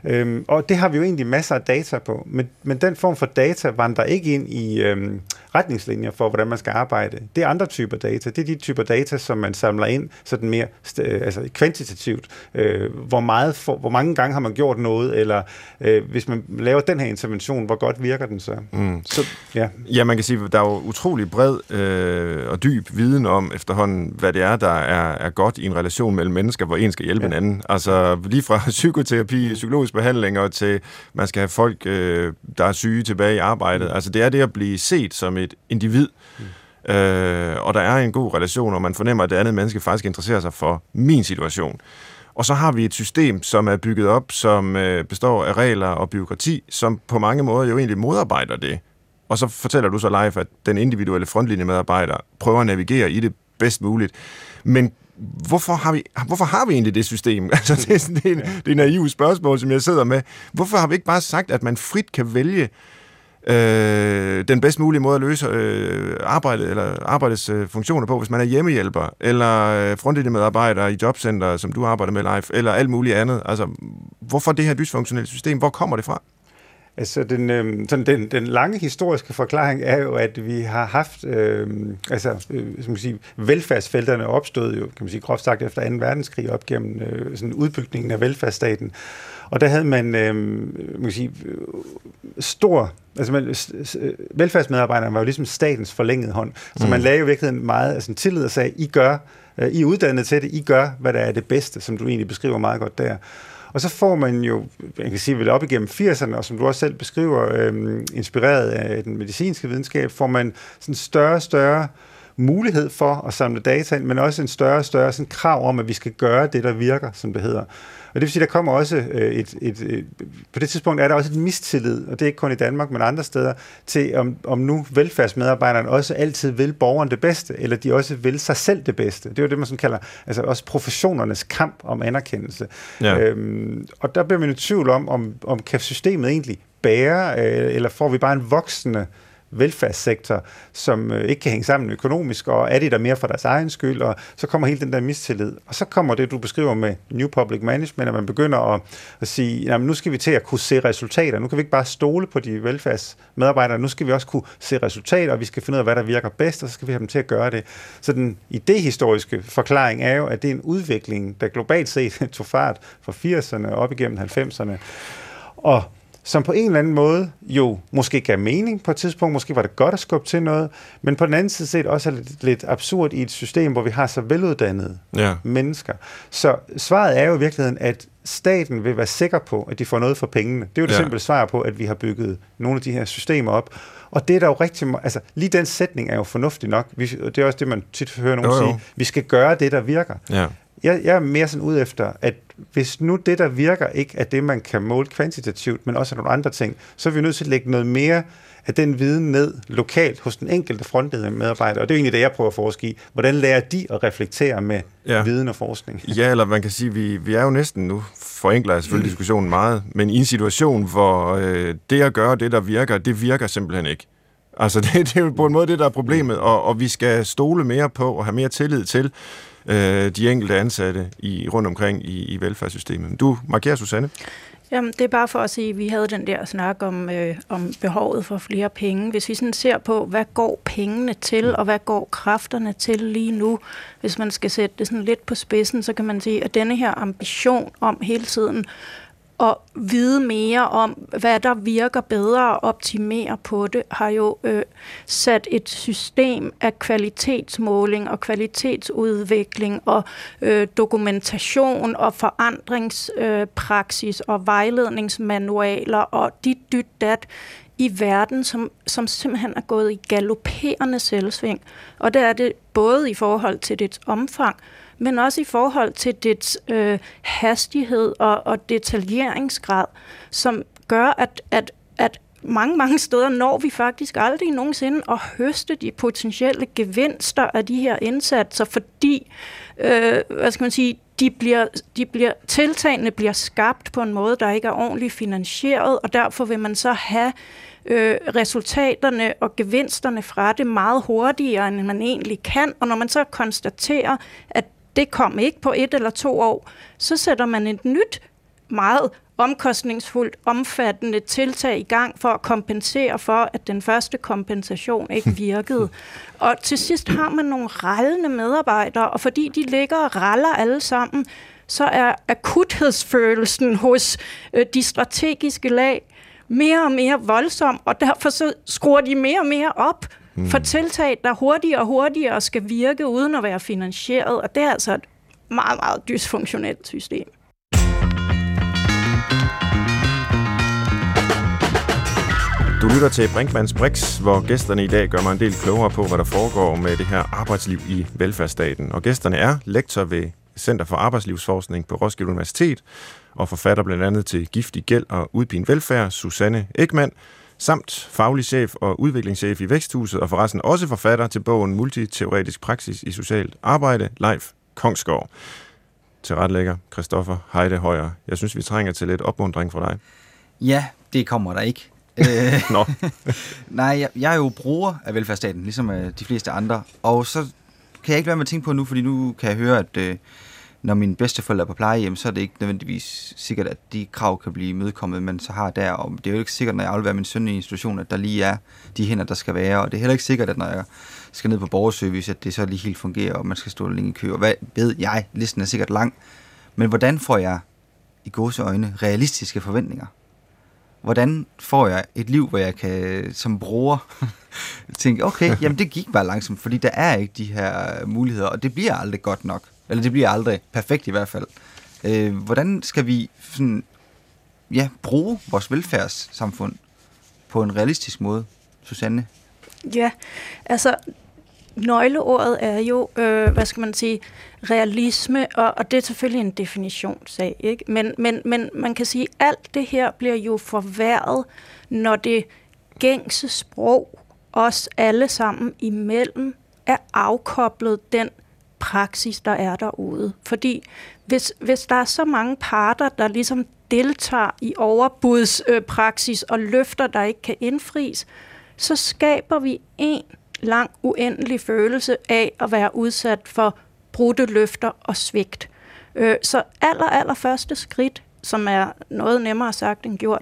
Øh, og det har vi jo egentlig masser af data på, men, men den form for data vandrer ikke ind i øh, retningslinjer for, hvordan man skal arbejde. Det er andre typer data. Det er de typer data, som man samler ind sådan mere altså kvantitativt. Øh, hvor, meget for, hvor mange gange har man gjort noget, eller øh, hvis man laver den her intervention, hvor godt virker den så? Mm. så ja. ja, man kan sige, at der er jo utrolig bred øh, og dyb viden om efterhånden, hvad det er, der er, er godt i en relation mellem mennesker, hvor en skal hjælpe ja. en anden. Altså lige fra psykoterapi, psykologisk behandling og til, man skal have folk, øh, der er syge tilbage i arbejdet. Mm. Altså det er det at blive set som et individ, mm. øh, og der er en god relation, og man fornemmer, at det andet menneske faktisk interesserer sig for min situation. Og så har vi et system, som er bygget op, som øh, består af regler og byråkrati, som på mange måder jo egentlig modarbejder det. Og så fortæller du så live, at den individuelle frontlinjemedarbejder prøver at navigere i det bedst muligt. Men hvorfor har vi, hvorfor har vi egentlig det system? Altså, det, er sådan, det, er, det er naivt spørgsmål, som jeg sidder med. Hvorfor har vi ikke bare sagt, at man frit kan vælge øh, den bedst mulige måde at løse øh, arbejde, eller arbejdets øh, funktioner på, hvis man er hjemmehjælper, eller øh, frontlinjemedarbejder i jobcenter, som du arbejder med live, eller alt muligt andet. Altså, hvorfor det her dysfunktionelle system? Hvor kommer det fra? Altså, den, øh, sådan den, den lange historiske forklaring er jo, at vi har haft, øh, altså, øh, som man sige, velfærdsfelterne opstod jo, kan man sige, groft sagt efter 2. verdenskrig op gennem øh, sådan udbygningen af velfærdsstaten. Og der havde man, øh, man kan sige, stor, altså man, velfærdsmedarbejderne var jo ligesom statens forlængede hånd. Så mm. man lagde jo virkelig meget altså, tillid og sagde, I gør, øh, I er uddannet til det, I gør, hvad der er det bedste, som du egentlig beskriver meget godt der. Og så får man jo, jeg kan sige vel op igennem 80'erne, og som du også selv beskriver, øh, inspireret af den medicinske videnskab, får man sådan større og større mulighed for at samle data ind, men også en større og større sådan krav om, at vi skal gøre det, der virker, som det hedder. Og det vil sige, der kommer også øh, et, et, et, på det tidspunkt er der også et mistillid, og det er ikke kun i Danmark, men andre steder, til om, om nu velfærdsmedarbejderne også altid vil borgeren det bedste, eller de også vil sig selv det bedste. Det er jo det, man sådan kalder altså også professionernes kamp om anerkendelse. Ja. Øhm, og der bliver man i tvivl om, om, om kan systemet egentlig bære, øh, eller får vi bare en voksende velfærdssektor, som øh, ikke kan hænge sammen økonomisk, og er det der mere for deres egen skyld, og så kommer hele den der mistillid. Og så kommer det, du beskriver med New Public Management, at man begynder at, at sige, jamen, nu skal vi til at kunne se resultater. Nu kan vi ikke bare stole på de velfærdsmedarbejdere, nu skal vi også kunne se resultater, og vi skal finde ud af, hvad der virker bedst, og så skal vi have dem til at gøre det. Så den idehistoriske forklaring er jo, at det er en udvikling, der globalt set tog fart fra 80'erne op igennem 90'erne. Og som på en eller anden måde jo måske gav mening på et tidspunkt, måske var det godt at skubbe til noget, men på den anden side set også er lidt, lidt absurd i et system, hvor vi har så veluddannede ja. mennesker. Så svaret er jo i virkeligheden, at staten vil være sikker på, at de får noget for pengene. Det er jo det ja. simple svar på, at vi har bygget nogle af de her systemer op. Og det er der jo rigtig altså lige den sætning er jo fornuftig nok. Vi, det er også det, man tit hører nogen jo, jo. sige. Vi skal gøre det, der virker. Ja. Jeg, jeg er mere sådan ud efter, at hvis nu det, der virker, ikke er det, man kan måle kvantitativt, men også nogle andre ting, så er vi nødt til at lægge noget mere af den viden ned lokalt hos den enkelte frontledende medarbejder. Og det er egentlig det, jeg prøver at forske i. Hvordan lærer de at reflektere med ja. viden og forskning? Ja, eller man kan sige, vi, vi er jo næsten nu, forenkler jeg selvfølgelig mm. diskussionen meget, men i en situation, hvor øh, det at gøre det, der virker, det virker simpelthen ikke. Altså det, det er jo på en måde det, der er problemet, og, og vi skal stole mere på og have mere tillid til, øh, de enkelte ansatte i, rundt omkring i, i velfærdssystemet. Du markerer, Susanne? Jamen, det er bare for at sige, at vi havde den der snak om, øh, om behovet for flere penge. Hvis vi sådan ser på, hvad går pengene til, og hvad går kræfterne til lige nu, hvis man skal sætte det sådan lidt på spidsen, så kan man sige, at denne her ambition om hele tiden at vide mere om, hvad der virker bedre og optimere på det, har jo øh, sat et system af kvalitetsmåling og kvalitetsudvikling og øh, dokumentation og forandringspraksis øh, og vejledningsmanualer og dit dyt dat i verden, som, som simpelthen er gået i galopperende selvsving. Og det er det både i forhold til dit omfang, men også i forhold til dets øh, hastighed og, og detaljeringsgrad, som gør, at, at, at mange, mange steder når vi faktisk aldrig nogensinde at høste de potentielle gevinster af de her indsatser, fordi, øh, hvad skal man sige, de bliver, de bliver, tiltagene bliver skabt på en måde, der ikke er ordentligt finansieret, og derfor vil man så have øh, resultaterne og gevinsterne fra det meget hurtigere, end man egentlig kan. Og når man så konstaterer, at det kom ikke på et eller to år, så sætter man et nyt, meget omkostningsfuldt, omfattende tiltag i gang for at kompensere for, at den første kompensation ikke virkede. Og til sidst har man nogle rallende medarbejdere, og fordi de ligger og raller alle sammen, så er akuthedsfølelsen hos øh, de strategiske lag mere og mere voldsom, og derfor så skruer de mere og mere op mm. for tiltag, der hurtigere og hurtigere skal virke uden at være finansieret, og det er altså et meget, meget dysfunktionelt system. Du lytter til Brinkmanns Brix, hvor gæsterne i dag gør mig en del klogere på, hvad der foregår med det her arbejdsliv i velfærdsstaten. Og gæsterne er lektor ved Center for Arbejdslivsforskning på Roskilde Universitet og forfatter blandt andet til Giftig Gæld og Udpin Velfærd, Susanne Ekman, samt faglig chef og udviklingschef i Væksthuset, og forresten også forfatter til bogen Multiteoretisk Praksis i Socialt Arbejde, Leif Kongsgaard. Til retlægger Christoffer Heide Højer. Jeg synes, vi trænger til lidt opmundring fra dig. Ja, det kommer der ikke. Nå. Nej, jeg, jeg er jo bruger af velfærdsstaten, ligesom øh, de fleste andre. Og så kan jeg ikke være med at tænke på nu, fordi nu kan jeg høre, at øh, når mine bedsteforældre er på plejehjem, så er det ikke nødvendigvis sikkert, at de krav kan blive medkommet, men så har der, og det er jo ikke sikkert, når jeg afleverer min søn i institution, at der lige er de hænder, der skal være, og det er heller ikke sikkert, at når jeg skal ned på borgerservice, at det så lige helt fungerer, og man skal stå længe i kø, og hvad ved jeg, listen er sikkert lang, men hvordan får jeg i øjne realistiske forventninger? Hvordan får jeg et liv, hvor jeg kan som bruger tænke, okay, jamen det gik bare langsomt, fordi der er ikke de her muligheder, og det bliver aldrig godt nok. Eller det bliver aldrig perfekt i hvert fald. Øh, hvordan skal vi sådan, ja, bruge vores velfærdssamfund på en realistisk måde, Susanne? Ja, altså nøgleordet er jo, øh, hvad skal man sige, realisme, og, og det er selvfølgelig en definitionssag, ikke? Men, men, men man kan sige, at alt det her bliver jo forværret, når det gængse sprog, os alle sammen imellem, er afkoblet den praksis, der er derude. Fordi hvis, hvis der er så mange parter, der ligesom deltager i overbudspraksis øh, og løfter, der ikke kan indfries, så skaber vi en lang, uendelig følelse af at være udsat for brudte løfter og svigt. Øh, så aller, aller første skridt, som er noget nemmere sagt end gjort,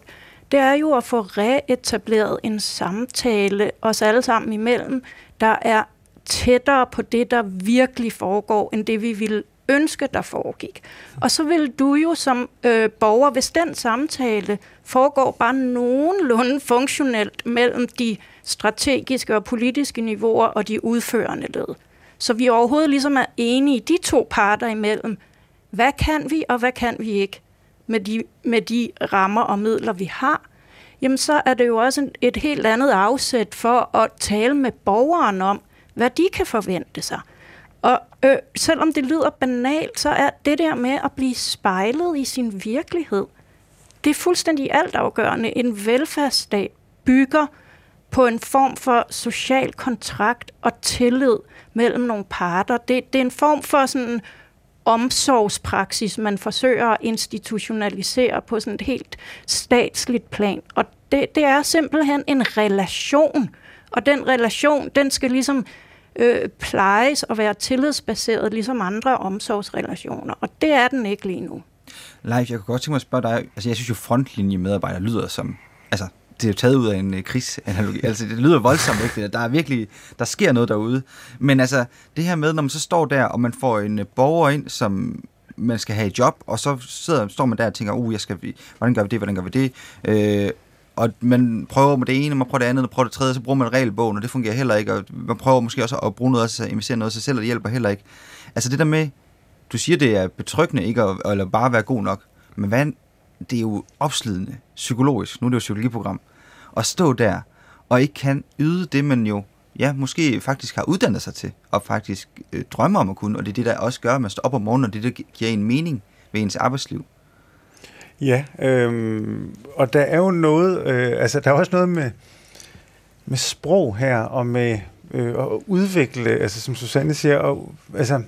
det er jo at få reetableret en samtale os alle sammen imellem, der er tættere på det, der virkelig foregår, end det vi ville ønske, der foregik. Og så vil du jo som øh, borger, hvis den samtale foregår bare nogenlunde funktionelt mellem de strategiske og politiske niveauer og de udførende led. Så vi overhovedet ligesom er enige, de to parter imellem, hvad kan vi og hvad kan vi ikke med de, med de rammer og midler, vi har, jamen så er det jo også et helt andet afsæt for at tale med borgeren om, hvad de kan forvente sig. Og øh, selvom det lyder banalt, så er det der med at blive spejlet i sin virkelighed, det er fuldstændig altafgørende. En velfærdsstat bygger på en form for social kontrakt og tillid mellem nogle parter. Det, det er en form for sådan omsorgspraksis, man forsøger at institutionalisere på sådan et helt statsligt plan. Og det, det er simpelthen en relation, og den relation, den skal ligesom øh, plejes og være tillidsbaseret, ligesom andre omsorgsrelationer. Og det er den ikke lige nu. Leif, jeg kunne godt tænke mig at spørge dig, altså jeg synes jo frontlinjemedarbejdere lyder som, altså det er jo taget ud af en øh, krigsanalogi. Altså, det lyder voldsomt, ikke? Der er virkelig, der sker noget derude. Men altså, det her med, når man så står der, og man får en øh, borger ind, som man skal have et job, og så sidder, står man der og tænker, uh, jeg skal, hvordan gør vi det, hvordan gør vi det? Øh, og man prøver med det ene, man prøver det andet, man prøver det tredje, så bruger man regelbogen, og det fungerer heller ikke, og man prøver måske også at bruge noget af investere noget af sig selv, og det hjælper heller ikke. Altså det der med, du siger, det er betryggende, ikke? At, eller bare være god nok, men hvad, det er jo opslidende, psykologisk, nu er det jo et psykologiprogram, at stå der og ikke kan yde det, man jo ja, måske faktisk har uddannet sig til, og faktisk øh, drømmer om at kunne, og det er det, der også gør, at man står op om morgenen, og det, der giver en mening ved ens arbejdsliv. Ja, øhm, og der er jo noget, øh, altså der er også noget med, med sprog her, og med øh, at udvikle, altså som Susanne siger, og, altså,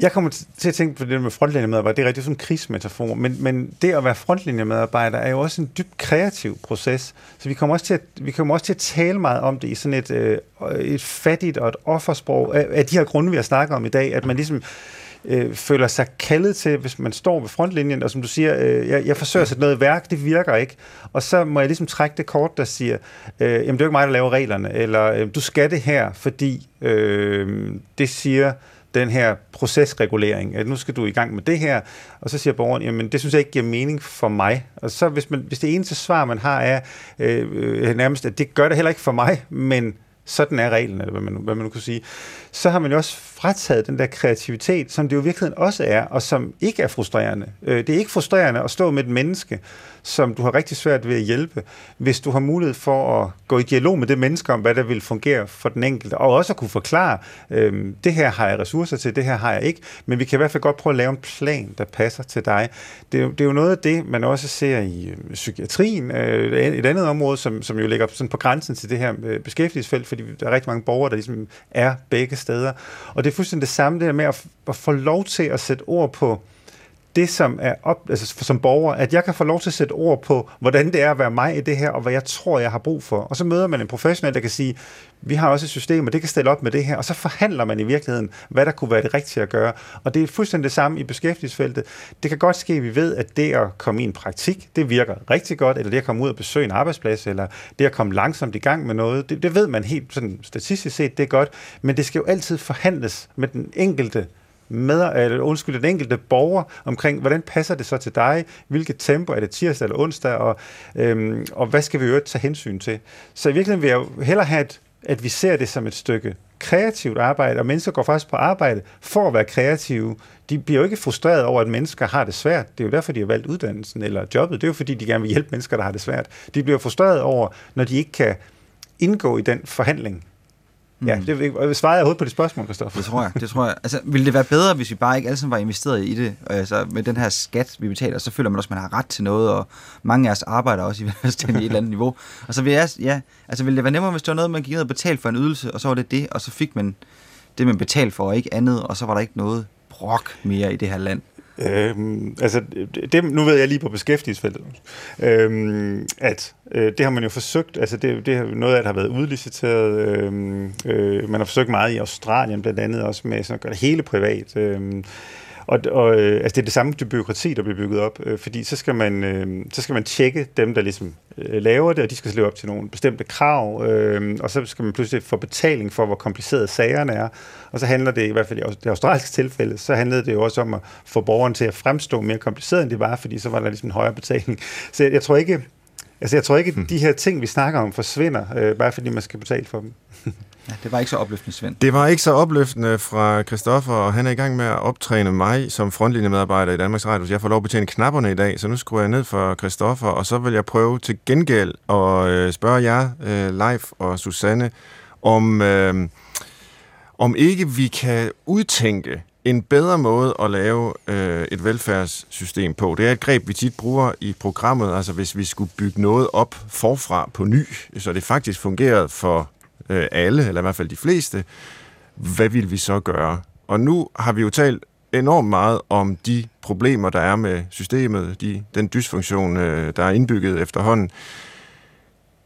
jeg kommer til at tænke på det med frontlinjemedarbejder, det er rigtig sådan en krigsmetafor, men, men det at være frontlinjemedarbejder er jo også en dybt kreativ proces, så vi kommer også til at, vi kommer også til at tale meget om det i sådan et, øh, et fattigt og et offersprog af, af de her grunde, vi har snakket om i dag, at man ligesom øh, Øh, føler sig kaldet til, hvis man står ved frontlinjen, og som du siger, øh, jeg, jeg forsøger at sætte noget i værk, det virker ikke. Og så må jeg ligesom trække det kort, der siger, øh, jamen det er jo ikke mig, der laver reglerne, eller øh, du skal det her, fordi øh, det siger den her procesregulering, at nu skal du i gang med det her, og så siger borgeren, jamen det synes jeg ikke giver mening for mig. Og så hvis, man, hvis det eneste svar, man har, er øh, øh, nærmest, at det gør det heller ikke for mig, men sådan er reglen, eller hvad man, hvad man nu kan sige, så har man jo også frataget den der kreativitet, som det jo i virkeligheden også er, og som ikke er frustrerende. Øh, det er ikke frustrerende at stå med et menneske, som du har rigtig svært ved at hjælpe, hvis du har mulighed for at gå i dialog med det menneske om, hvad der vil fungere for den enkelte, og også at kunne forklare, øh, det her har jeg ressourcer til, det her har jeg ikke, men vi kan i hvert fald godt prøve at lave en plan, der passer til dig. Det det er jo noget af det, man også ser i øh, psykiatrien, øh, et andet område, som, som jo ligger sådan på grænsen til det her øh, beskæftigelsesfelt, fordi der er rigtig mange borgere, der ligesom er begge steder. Og det det er fuldstændig det samme, det her med at, at få lov til at sætte ord på, det, som er op, altså som borger, at jeg kan få lov til at sætte ord på, hvordan det er at være mig i det her, og hvad jeg tror, jeg har brug for. Og så møder man en professionel, der kan sige, vi har også et system, og det kan stille op med det her, og så forhandler man i virkeligheden, hvad der kunne være det rigtige at gøre. Og det er fuldstændig det samme i beskæftigelsesfeltet. Det kan godt ske, at vi ved, at det at komme i en praktik, det virker rigtig godt, eller det at komme ud og besøge en arbejdsplads, eller det at komme langsomt i gang med noget, det, det ved man helt sådan statistisk set, det er godt, men det skal jo altid forhandles med den enkelte med, eller undskyld, den enkelte borger omkring, hvordan passer det så til dig, hvilket tempo, er det tirsdag eller onsdag, og, øhm, og hvad skal vi øvrigt tage hensyn til. Så i virkeligheden vil jeg hellere have, et, at vi ser det som et stykke kreativt arbejde, og mennesker går faktisk på arbejde for at være kreative. De bliver jo ikke frustreret over, at mennesker har det svært. Det er jo derfor, de har valgt uddannelsen eller jobbet. Det er jo fordi, de gerne vil hjælpe mennesker, der har det svært. De bliver frustreret over, når de ikke kan indgå i den forhandling, Ja, mm. det svarede jeg overhovedet på det spørgsmål, Christoffer. Det tror jeg, det tror jeg. Altså, ville det være bedre, hvis vi bare ikke alle sammen var investeret i det? Altså, med den her skat, vi betaler, så føler man også, at man har ret til noget, og mange af os arbejder også i i et eller andet niveau. Og så vil jeg, ja, altså, ville det være nemmere, hvis det var noget, man gik ned og betalte for en ydelse, og så var det det, og så fik man det, man betalte for, og ikke andet, og så var der ikke noget brok mere i det her land. Øhm, altså, det, nu ved jeg lige på beskæftigelsesfeltet, øhm, at øh, det har man jo forsøgt, altså det, det er noget af det har været udliciteret, øhm, øh, man har forsøgt meget i Australien blandt andet også med sådan at gøre det hele privat, øhm, og, og øh, altså det er det samme byråkrati, der bliver bygget op, øh, fordi så skal, man, øh, så skal man tjekke dem, der ligesom øh, laver det, og de skal leve op til nogle bestemte krav, øh, og så skal man pludselig få betaling for, hvor komplicerede sagerne er. Og så handler det, i hvert fald i det australske tilfælde, så handlede det jo også om at få borgeren til at fremstå mere kompliceret, end det var, fordi så var der ligesom en højere betaling. Så jeg, jeg tror ikke, altså jeg tror ikke, hmm. de her ting, vi snakker om, forsvinder, øh, bare fordi man skal betale for dem. Ja, det var ikke så opløftende, Svend. Det var ikke så opløftende fra Christoffer, og han er i gang med at optræne mig som frontlinjemedarbejder i Danmarks Radio, så jeg får lov at betjene knapperne i dag, så nu skruer jeg ned for Christoffer, og så vil jeg prøve til gengæld at øh, spørge jer, øh, Leif og Susanne, om, øh, om ikke vi kan udtænke en bedre måde at lave øh, et velfærdssystem på. Det er et greb, vi tit bruger i programmet, altså hvis vi skulle bygge noget op forfra på ny, så det faktisk fungerede for øh, alle, eller i hvert fald de fleste, hvad vil vi så gøre? Og nu har vi jo talt enormt meget om de problemer, der er med systemet, de, den dysfunktion, øh, der er indbygget efterhånden.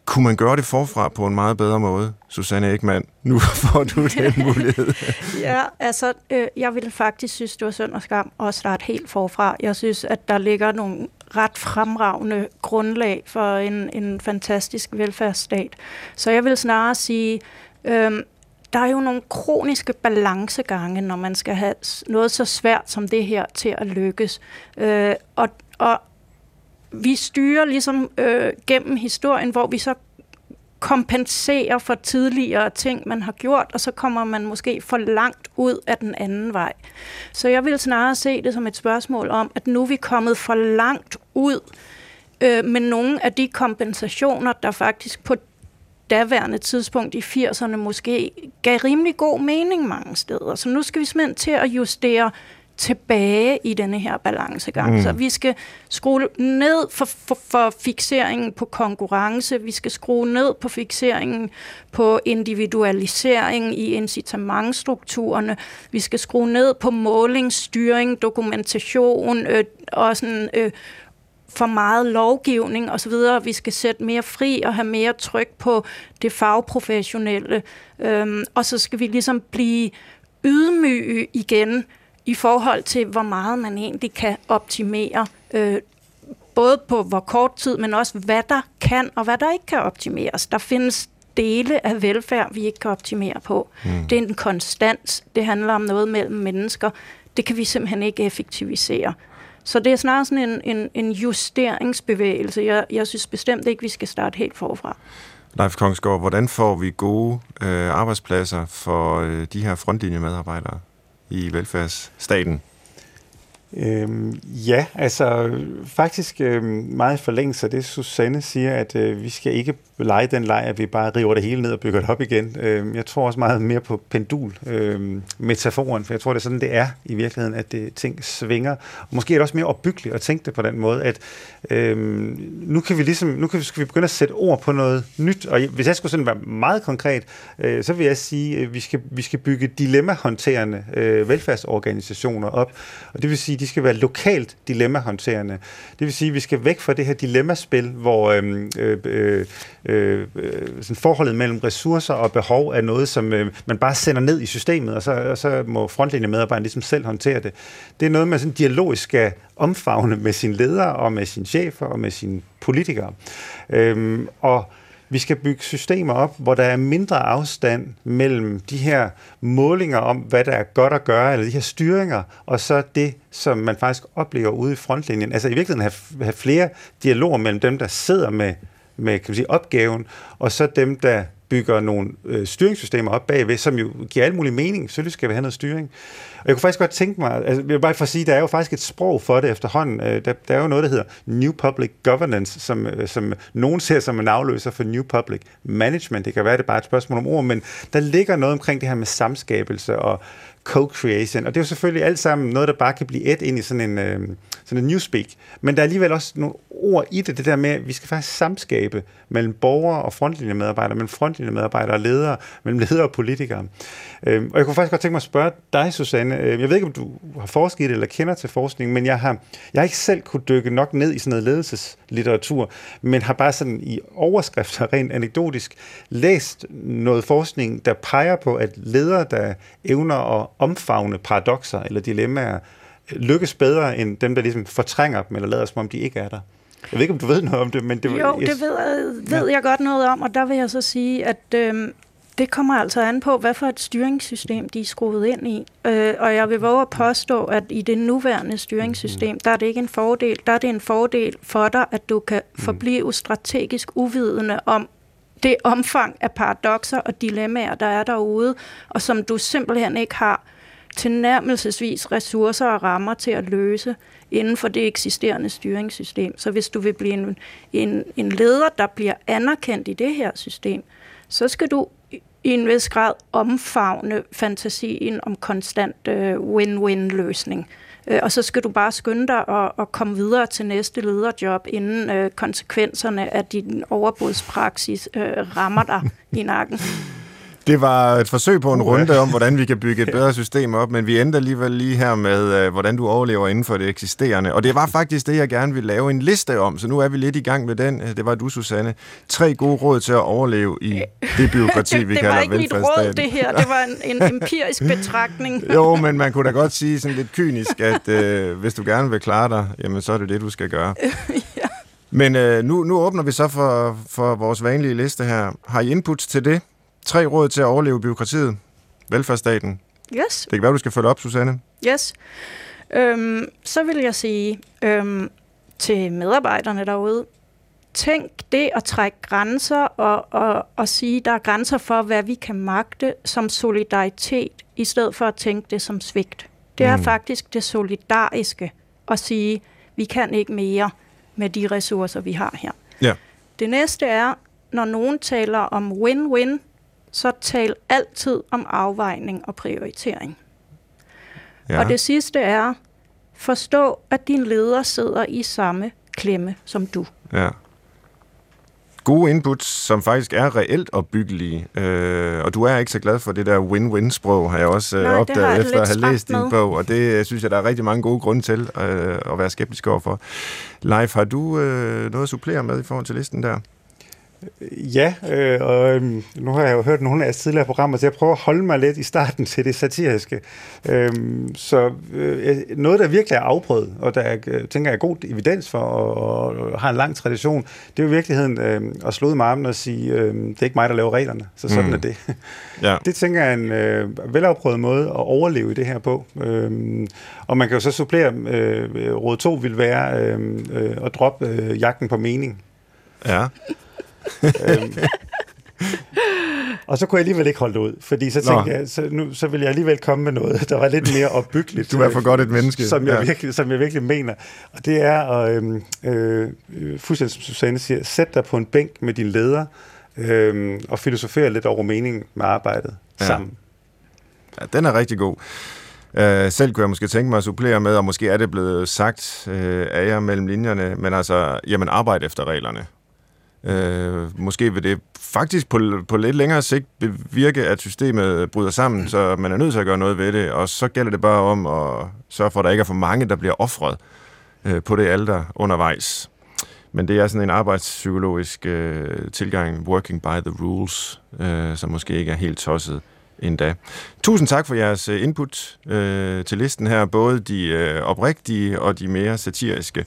Kunne man gøre det forfra på en meget bedre måde, Susanne Ekman? Nu får du den mulighed. ja, altså, øh, jeg ville faktisk synes, det var synd og skam at starte helt forfra. Jeg synes, at der ligger nogle ret fremragende grundlag for en, en fantastisk velfærdsstat. Så jeg vil snarere sige, øhm, der er jo nogle kroniske balancegange, når man skal have noget så svært som det her til at lykkes. Øh, og, og vi styrer ligesom øh, gennem historien, hvor vi så kompensere for tidligere ting, man har gjort, og så kommer man måske for langt ud af den anden vej. Så jeg vil snarere se det som et spørgsmål om, at nu er vi kommet for langt ud øh, med nogle af de kompensationer, der faktisk på daværende tidspunkt i 80'erne måske gav rimelig god mening mange steder. Så nu skal vi simpelthen til at justere tilbage i denne her balancegang. Mm. Så vi skal skrue ned for, for, for fixeringen på konkurrence, vi skal skrue ned på fixeringen på individualisering i incitamentstrukturerne, vi skal skrue ned på måling, styring, dokumentation øh, og sådan... Øh, for meget lovgivning osv. Vi skal sætte mere fri og have mere tryk på det fagprofessionelle. Øhm, og så skal vi ligesom blive ydmyge igen i forhold til, hvor meget man egentlig kan optimere. Øh, både på hvor kort tid, men også hvad der kan og hvad der ikke kan optimeres. Der findes dele af velfærd, vi ikke kan optimere på. Mm. Det er en konstant. Det handler om noget mellem mennesker. Det kan vi simpelthen ikke effektivisere. Så det er snarere sådan en, en, en justeringsbevægelse. Jeg, jeg synes bestemt ikke, vi skal starte helt forfra. Leif Kongsgaard, hvordan får vi gode øh, arbejdspladser for øh, de her frontlinjemedarbejdere i velfærdsstaten? Øhm, ja, altså faktisk øhm, meget forlængelse af det, Susanne siger, at øh, vi skal ikke lege den leg, at vi bare river det hele ned og bygger det op igen. Øhm, jeg tror også meget mere på pendul-metaforen, øhm, for jeg tror, det er sådan, det er i virkeligheden, at det, ting svinger. Og måske er det også mere opbyggeligt at tænke det på den måde, at øhm, nu kan vi ligesom, nu kan vi, skal vi begynde at sætte ord på noget nyt, og hvis jeg skulle sådan være meget konkret, øh, så vil jeg sige, at vi skal, vi skal bygge dilemmahåndterende øh, velfærdsorganisationer op, og det vil sige, de skal være lokalt dilemmahåndterende. Det vil sige, at vi skal væk fra det her dilemmaspil, hvor øhm, øh, øh, øh, sådan forholdet mellem ressourcer og behov er noget, som øh, man bare sender ned i systemet, og så, og så må frontlinjemedarbejderen ligesom selv håndtere det. Det er noget, man sådan dialogisk skal omfavne med sine ledere og med sine chefer og med sine politikere. Øhm, og vi skal bygge systemer op, hvor der er mindre afstand mellem de her målinger om, hvad der er godt at gøre, eller de her styringer, og så det, som man faktisk oplever ude i frontlinjen. Altså i virkeligheden have, have flere dialoger mellem dem, der sidder med, med kan man sige, opgaven, og så dem, der bygger nogle øh, styringssystemer op bagved, som jo giver al mulig mening. Selvfølgelig skal vi have noget styring. Og jeg kunne faktisk godt tænke mig, altså, jeg vil bare for at sige, der er jo faktisk et sprog for det efterhånden. Øh, der, der er jo noget, der hedder New Public Governance, som, øh, som nogen ser som en afløser for New Public Management. Det kan være, det er bare et spørgsmål om ord, men der ligger noget omkring det her med samskabelse og co-creation. Og det er jo selvfølgelig alt sammen noget, der bare kan blive et ind i sådan en, øh, sådan en newspeak. Men der er alligevel også nogle ord i det, det der med, at vi skal faktisk samskabe mellem borgere og frontlinjemedarbejdere, mellem frontlinjemedarbejdere og ledere, mellem ledere og politikere. Øh, og jeg kunne faktisk godt tænke mig at spørge dig, Susanne. Øh, jeg ved ikke, om du har forsket eller kender til forskning, men jeg har, jeg har ikke selv kunne dykke nok ned i sådan noget ledelseslitteratur, men har bare sådan i overskrifter rent anekdotisk læst noget forskning, der peger på, at ledere, der evner at omfavne paradoxer eller dilemmaer, lykkes bedre end dem, der ligesom fortrænger dem, eller lader som om de ikke er der. Jeg ved ikke, om du ved noget om det, men det Jo, det ved, ved ja. jeg godt noget om, og der vil jeg så sige, at øh, det kommer altså an på, hvad for et styringssystem de er skruet ind i. Øh, og jeg vil våge at påstå, at i det nuværende styringssystem, der er det ikke en fordel. Der er det en fordel for dig, at du kan mm. forblive strategisk uvidende om det omfang af paradoxer og dilemmaer, der er derude, og som du simpelthen ikke har tilnærmelsesvis ressourcer og rammer til at løse inden for det eksisterende styringssystem. Så hvis du vil blive en, en, en leder, der bliver anerkendt i det her system, så skal du i en vis grad omfavne fantasien om konstant øh, win-win-løsning. Øh, og så skal du bare skynde dig og, og komme videre til næste lederjob, inden øh, konsekvenserne af din overbudspraksis øh, rammer dig i nakken. Det var et forsøg på en runde om, hvordan vi kan bygge et bedre system op, men vi endte alligevel lige her med, uh, hvordan du overlever inden for det eksisterende. Og det var faktisk det, jeg gerne ville lave en liste om, så nu er vi lidt i gang med den. Det var du, Susanne. Tre gode råd til at overleve i det byråkrati, vi kalder velfærdsstaten. Det var ikke mit råd, det her. Det var en, en empirisk betragtning. jo, men man kunne da godt sige sådan lidt kynisk, at uh, hvis du gerne vil klare dig, jamen så er det det, du skal gøre. ja. Men uh, nu, nu åbner vi så for, for vores vanlige liste her. Har I inputs til det? Tre råd til at overleve byråkratiet. Velfærdsstaten. Yes. Det kan være, du skal følge op, Susanne. Yes. Øhm, så vil jeg sige øhm, til medarbejderne derude, tænk det at trække grænser og, og, og sige, der er grænser for, hvad vi kan magte som solidaritet, i stedet for at tænke det som svigt. Det er mm. faktisk det solidariske at sige, vi kan ikke mere med de ressourcer, vi har her. Ja. Det næste er, når nogen taler om win-win, så tal altid om afvejning og prioritering. Ja. Og det sidste er, forstå, at din leder sidder i samme klemme som du. Ja gode inputs, som faktisk er reelt opbyggelige. Øh, og du er ikke så glad for det der win-win-sprog, har jeg også øh, Nej, opdaget efter at have læst din bog. Og det øh, synes jeg, der er rigtig mange gode grunde til øh, at være skeptisk overfor. Leif, har du øh, noget at supplere med i forhold til listen der? Ja, øh, og øhm, nu har jeg jo hørt nogle af jeres tidligere programmer, så jeg prøver at holde mig lidt i starten til det satiriske. Øhm, så øh, noget, der virkelig er afprøvet, og der er, øh, tænker jeg er god evidens for, og, og har en lang tradition, det er jo i virkeligheden øh, at slå ud med armen og sige, øh, det er ikke mig, der laver reglerne, så sådan mm. er det. Ja. Det tænker jeg er en øh, velafprøvet måde at overleve i det her på. Øhm, og man kan jo så supplere, øh, råd 2 vil være øh, øh, at droppe øh, jagten på mening. Ja øhm, og så kunne jeg alligevel ikke holde det ud, fordi så tænkte Nå. jeg, så, nu, så vil jeg alligevel komme med noget, der var lidt mere opbyggeligt. du er for godt et menneske. Som jeg, ja. virkelig, som jeg virkelig mener. Og det er, at, øh, øh, fuldstændig som Susanne siger, sæt dig på en bænk med din leder, øh, og filosofere lidt over meningen med arbejdet ja. sammen. Ja, den er rigtig god. Uh, selv kunne jeg måske tænke mig at supplere med, og måske er det blevet sagt uh, af jer mellem linjerne, men altså, jamen arbejde efter reglerne. Øh, måske vil det faktisk på, på lidt længere sigt bevirke, at systemet bryder sammen, så man er nødt til at gøre noget ved det, og så gælder det bare om at sørge for, at der ikke er for mange, der bliver offret øh, på det alder undervejs. Men det er sådan en arbejdspsykologisk øh, tilgang, working by the rules, øh, som måske ikke er helt tosset endda. Tusind tak for jeres øh, input øh, til listen her, både de øh, oprigtige og de mere satiriske.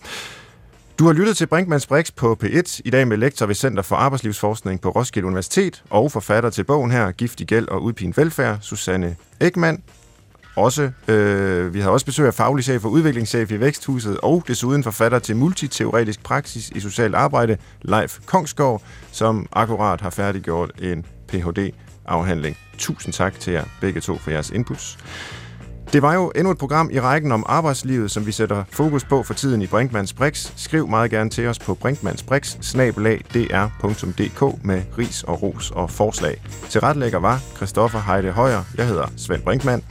Du har lyttet til Brinkmanns Brix på P1, i dag med lektor ved Center for Arbejdslivsforskning på Roskilde Universitet, og forfatter til bogen her, Giftig Gæld og Udpint Velfærd, Susanne Ekman. Også, øh, vi har også besøg af faglig chef og udviklingschef i Væksthuset, og desuden forfatter til multiteoretisk praksis i socialt arbejde, Leif Kongsgaard, som akkurat har færdiggjort en Ph.D.-afhandling. Tusind tak til jer begge to for jeres inputs. Det var jo endnu et program i rækken om arbejdslivet, som vi sætter fokus på for tiden i Brinkmanns Brix. Skriv meget gerne til os på brinkmannsbrix.dr.dk med ris og ros og forslag. Til retlægger var Christoffer Heide Højer. Jeg hedder Svend Brinkmann.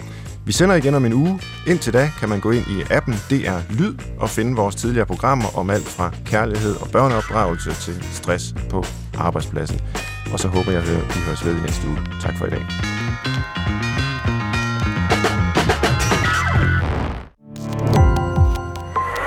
Vi sender igen om en uge. Indtil da kan man gå ind i appen DR Lyd og finde vores tidligere programmer om alt fra kærlighed og børneopdragelse til stress på arbejdspladsen. Og så håber jeg, at vi høres ved i næste uge. Tak for i dag.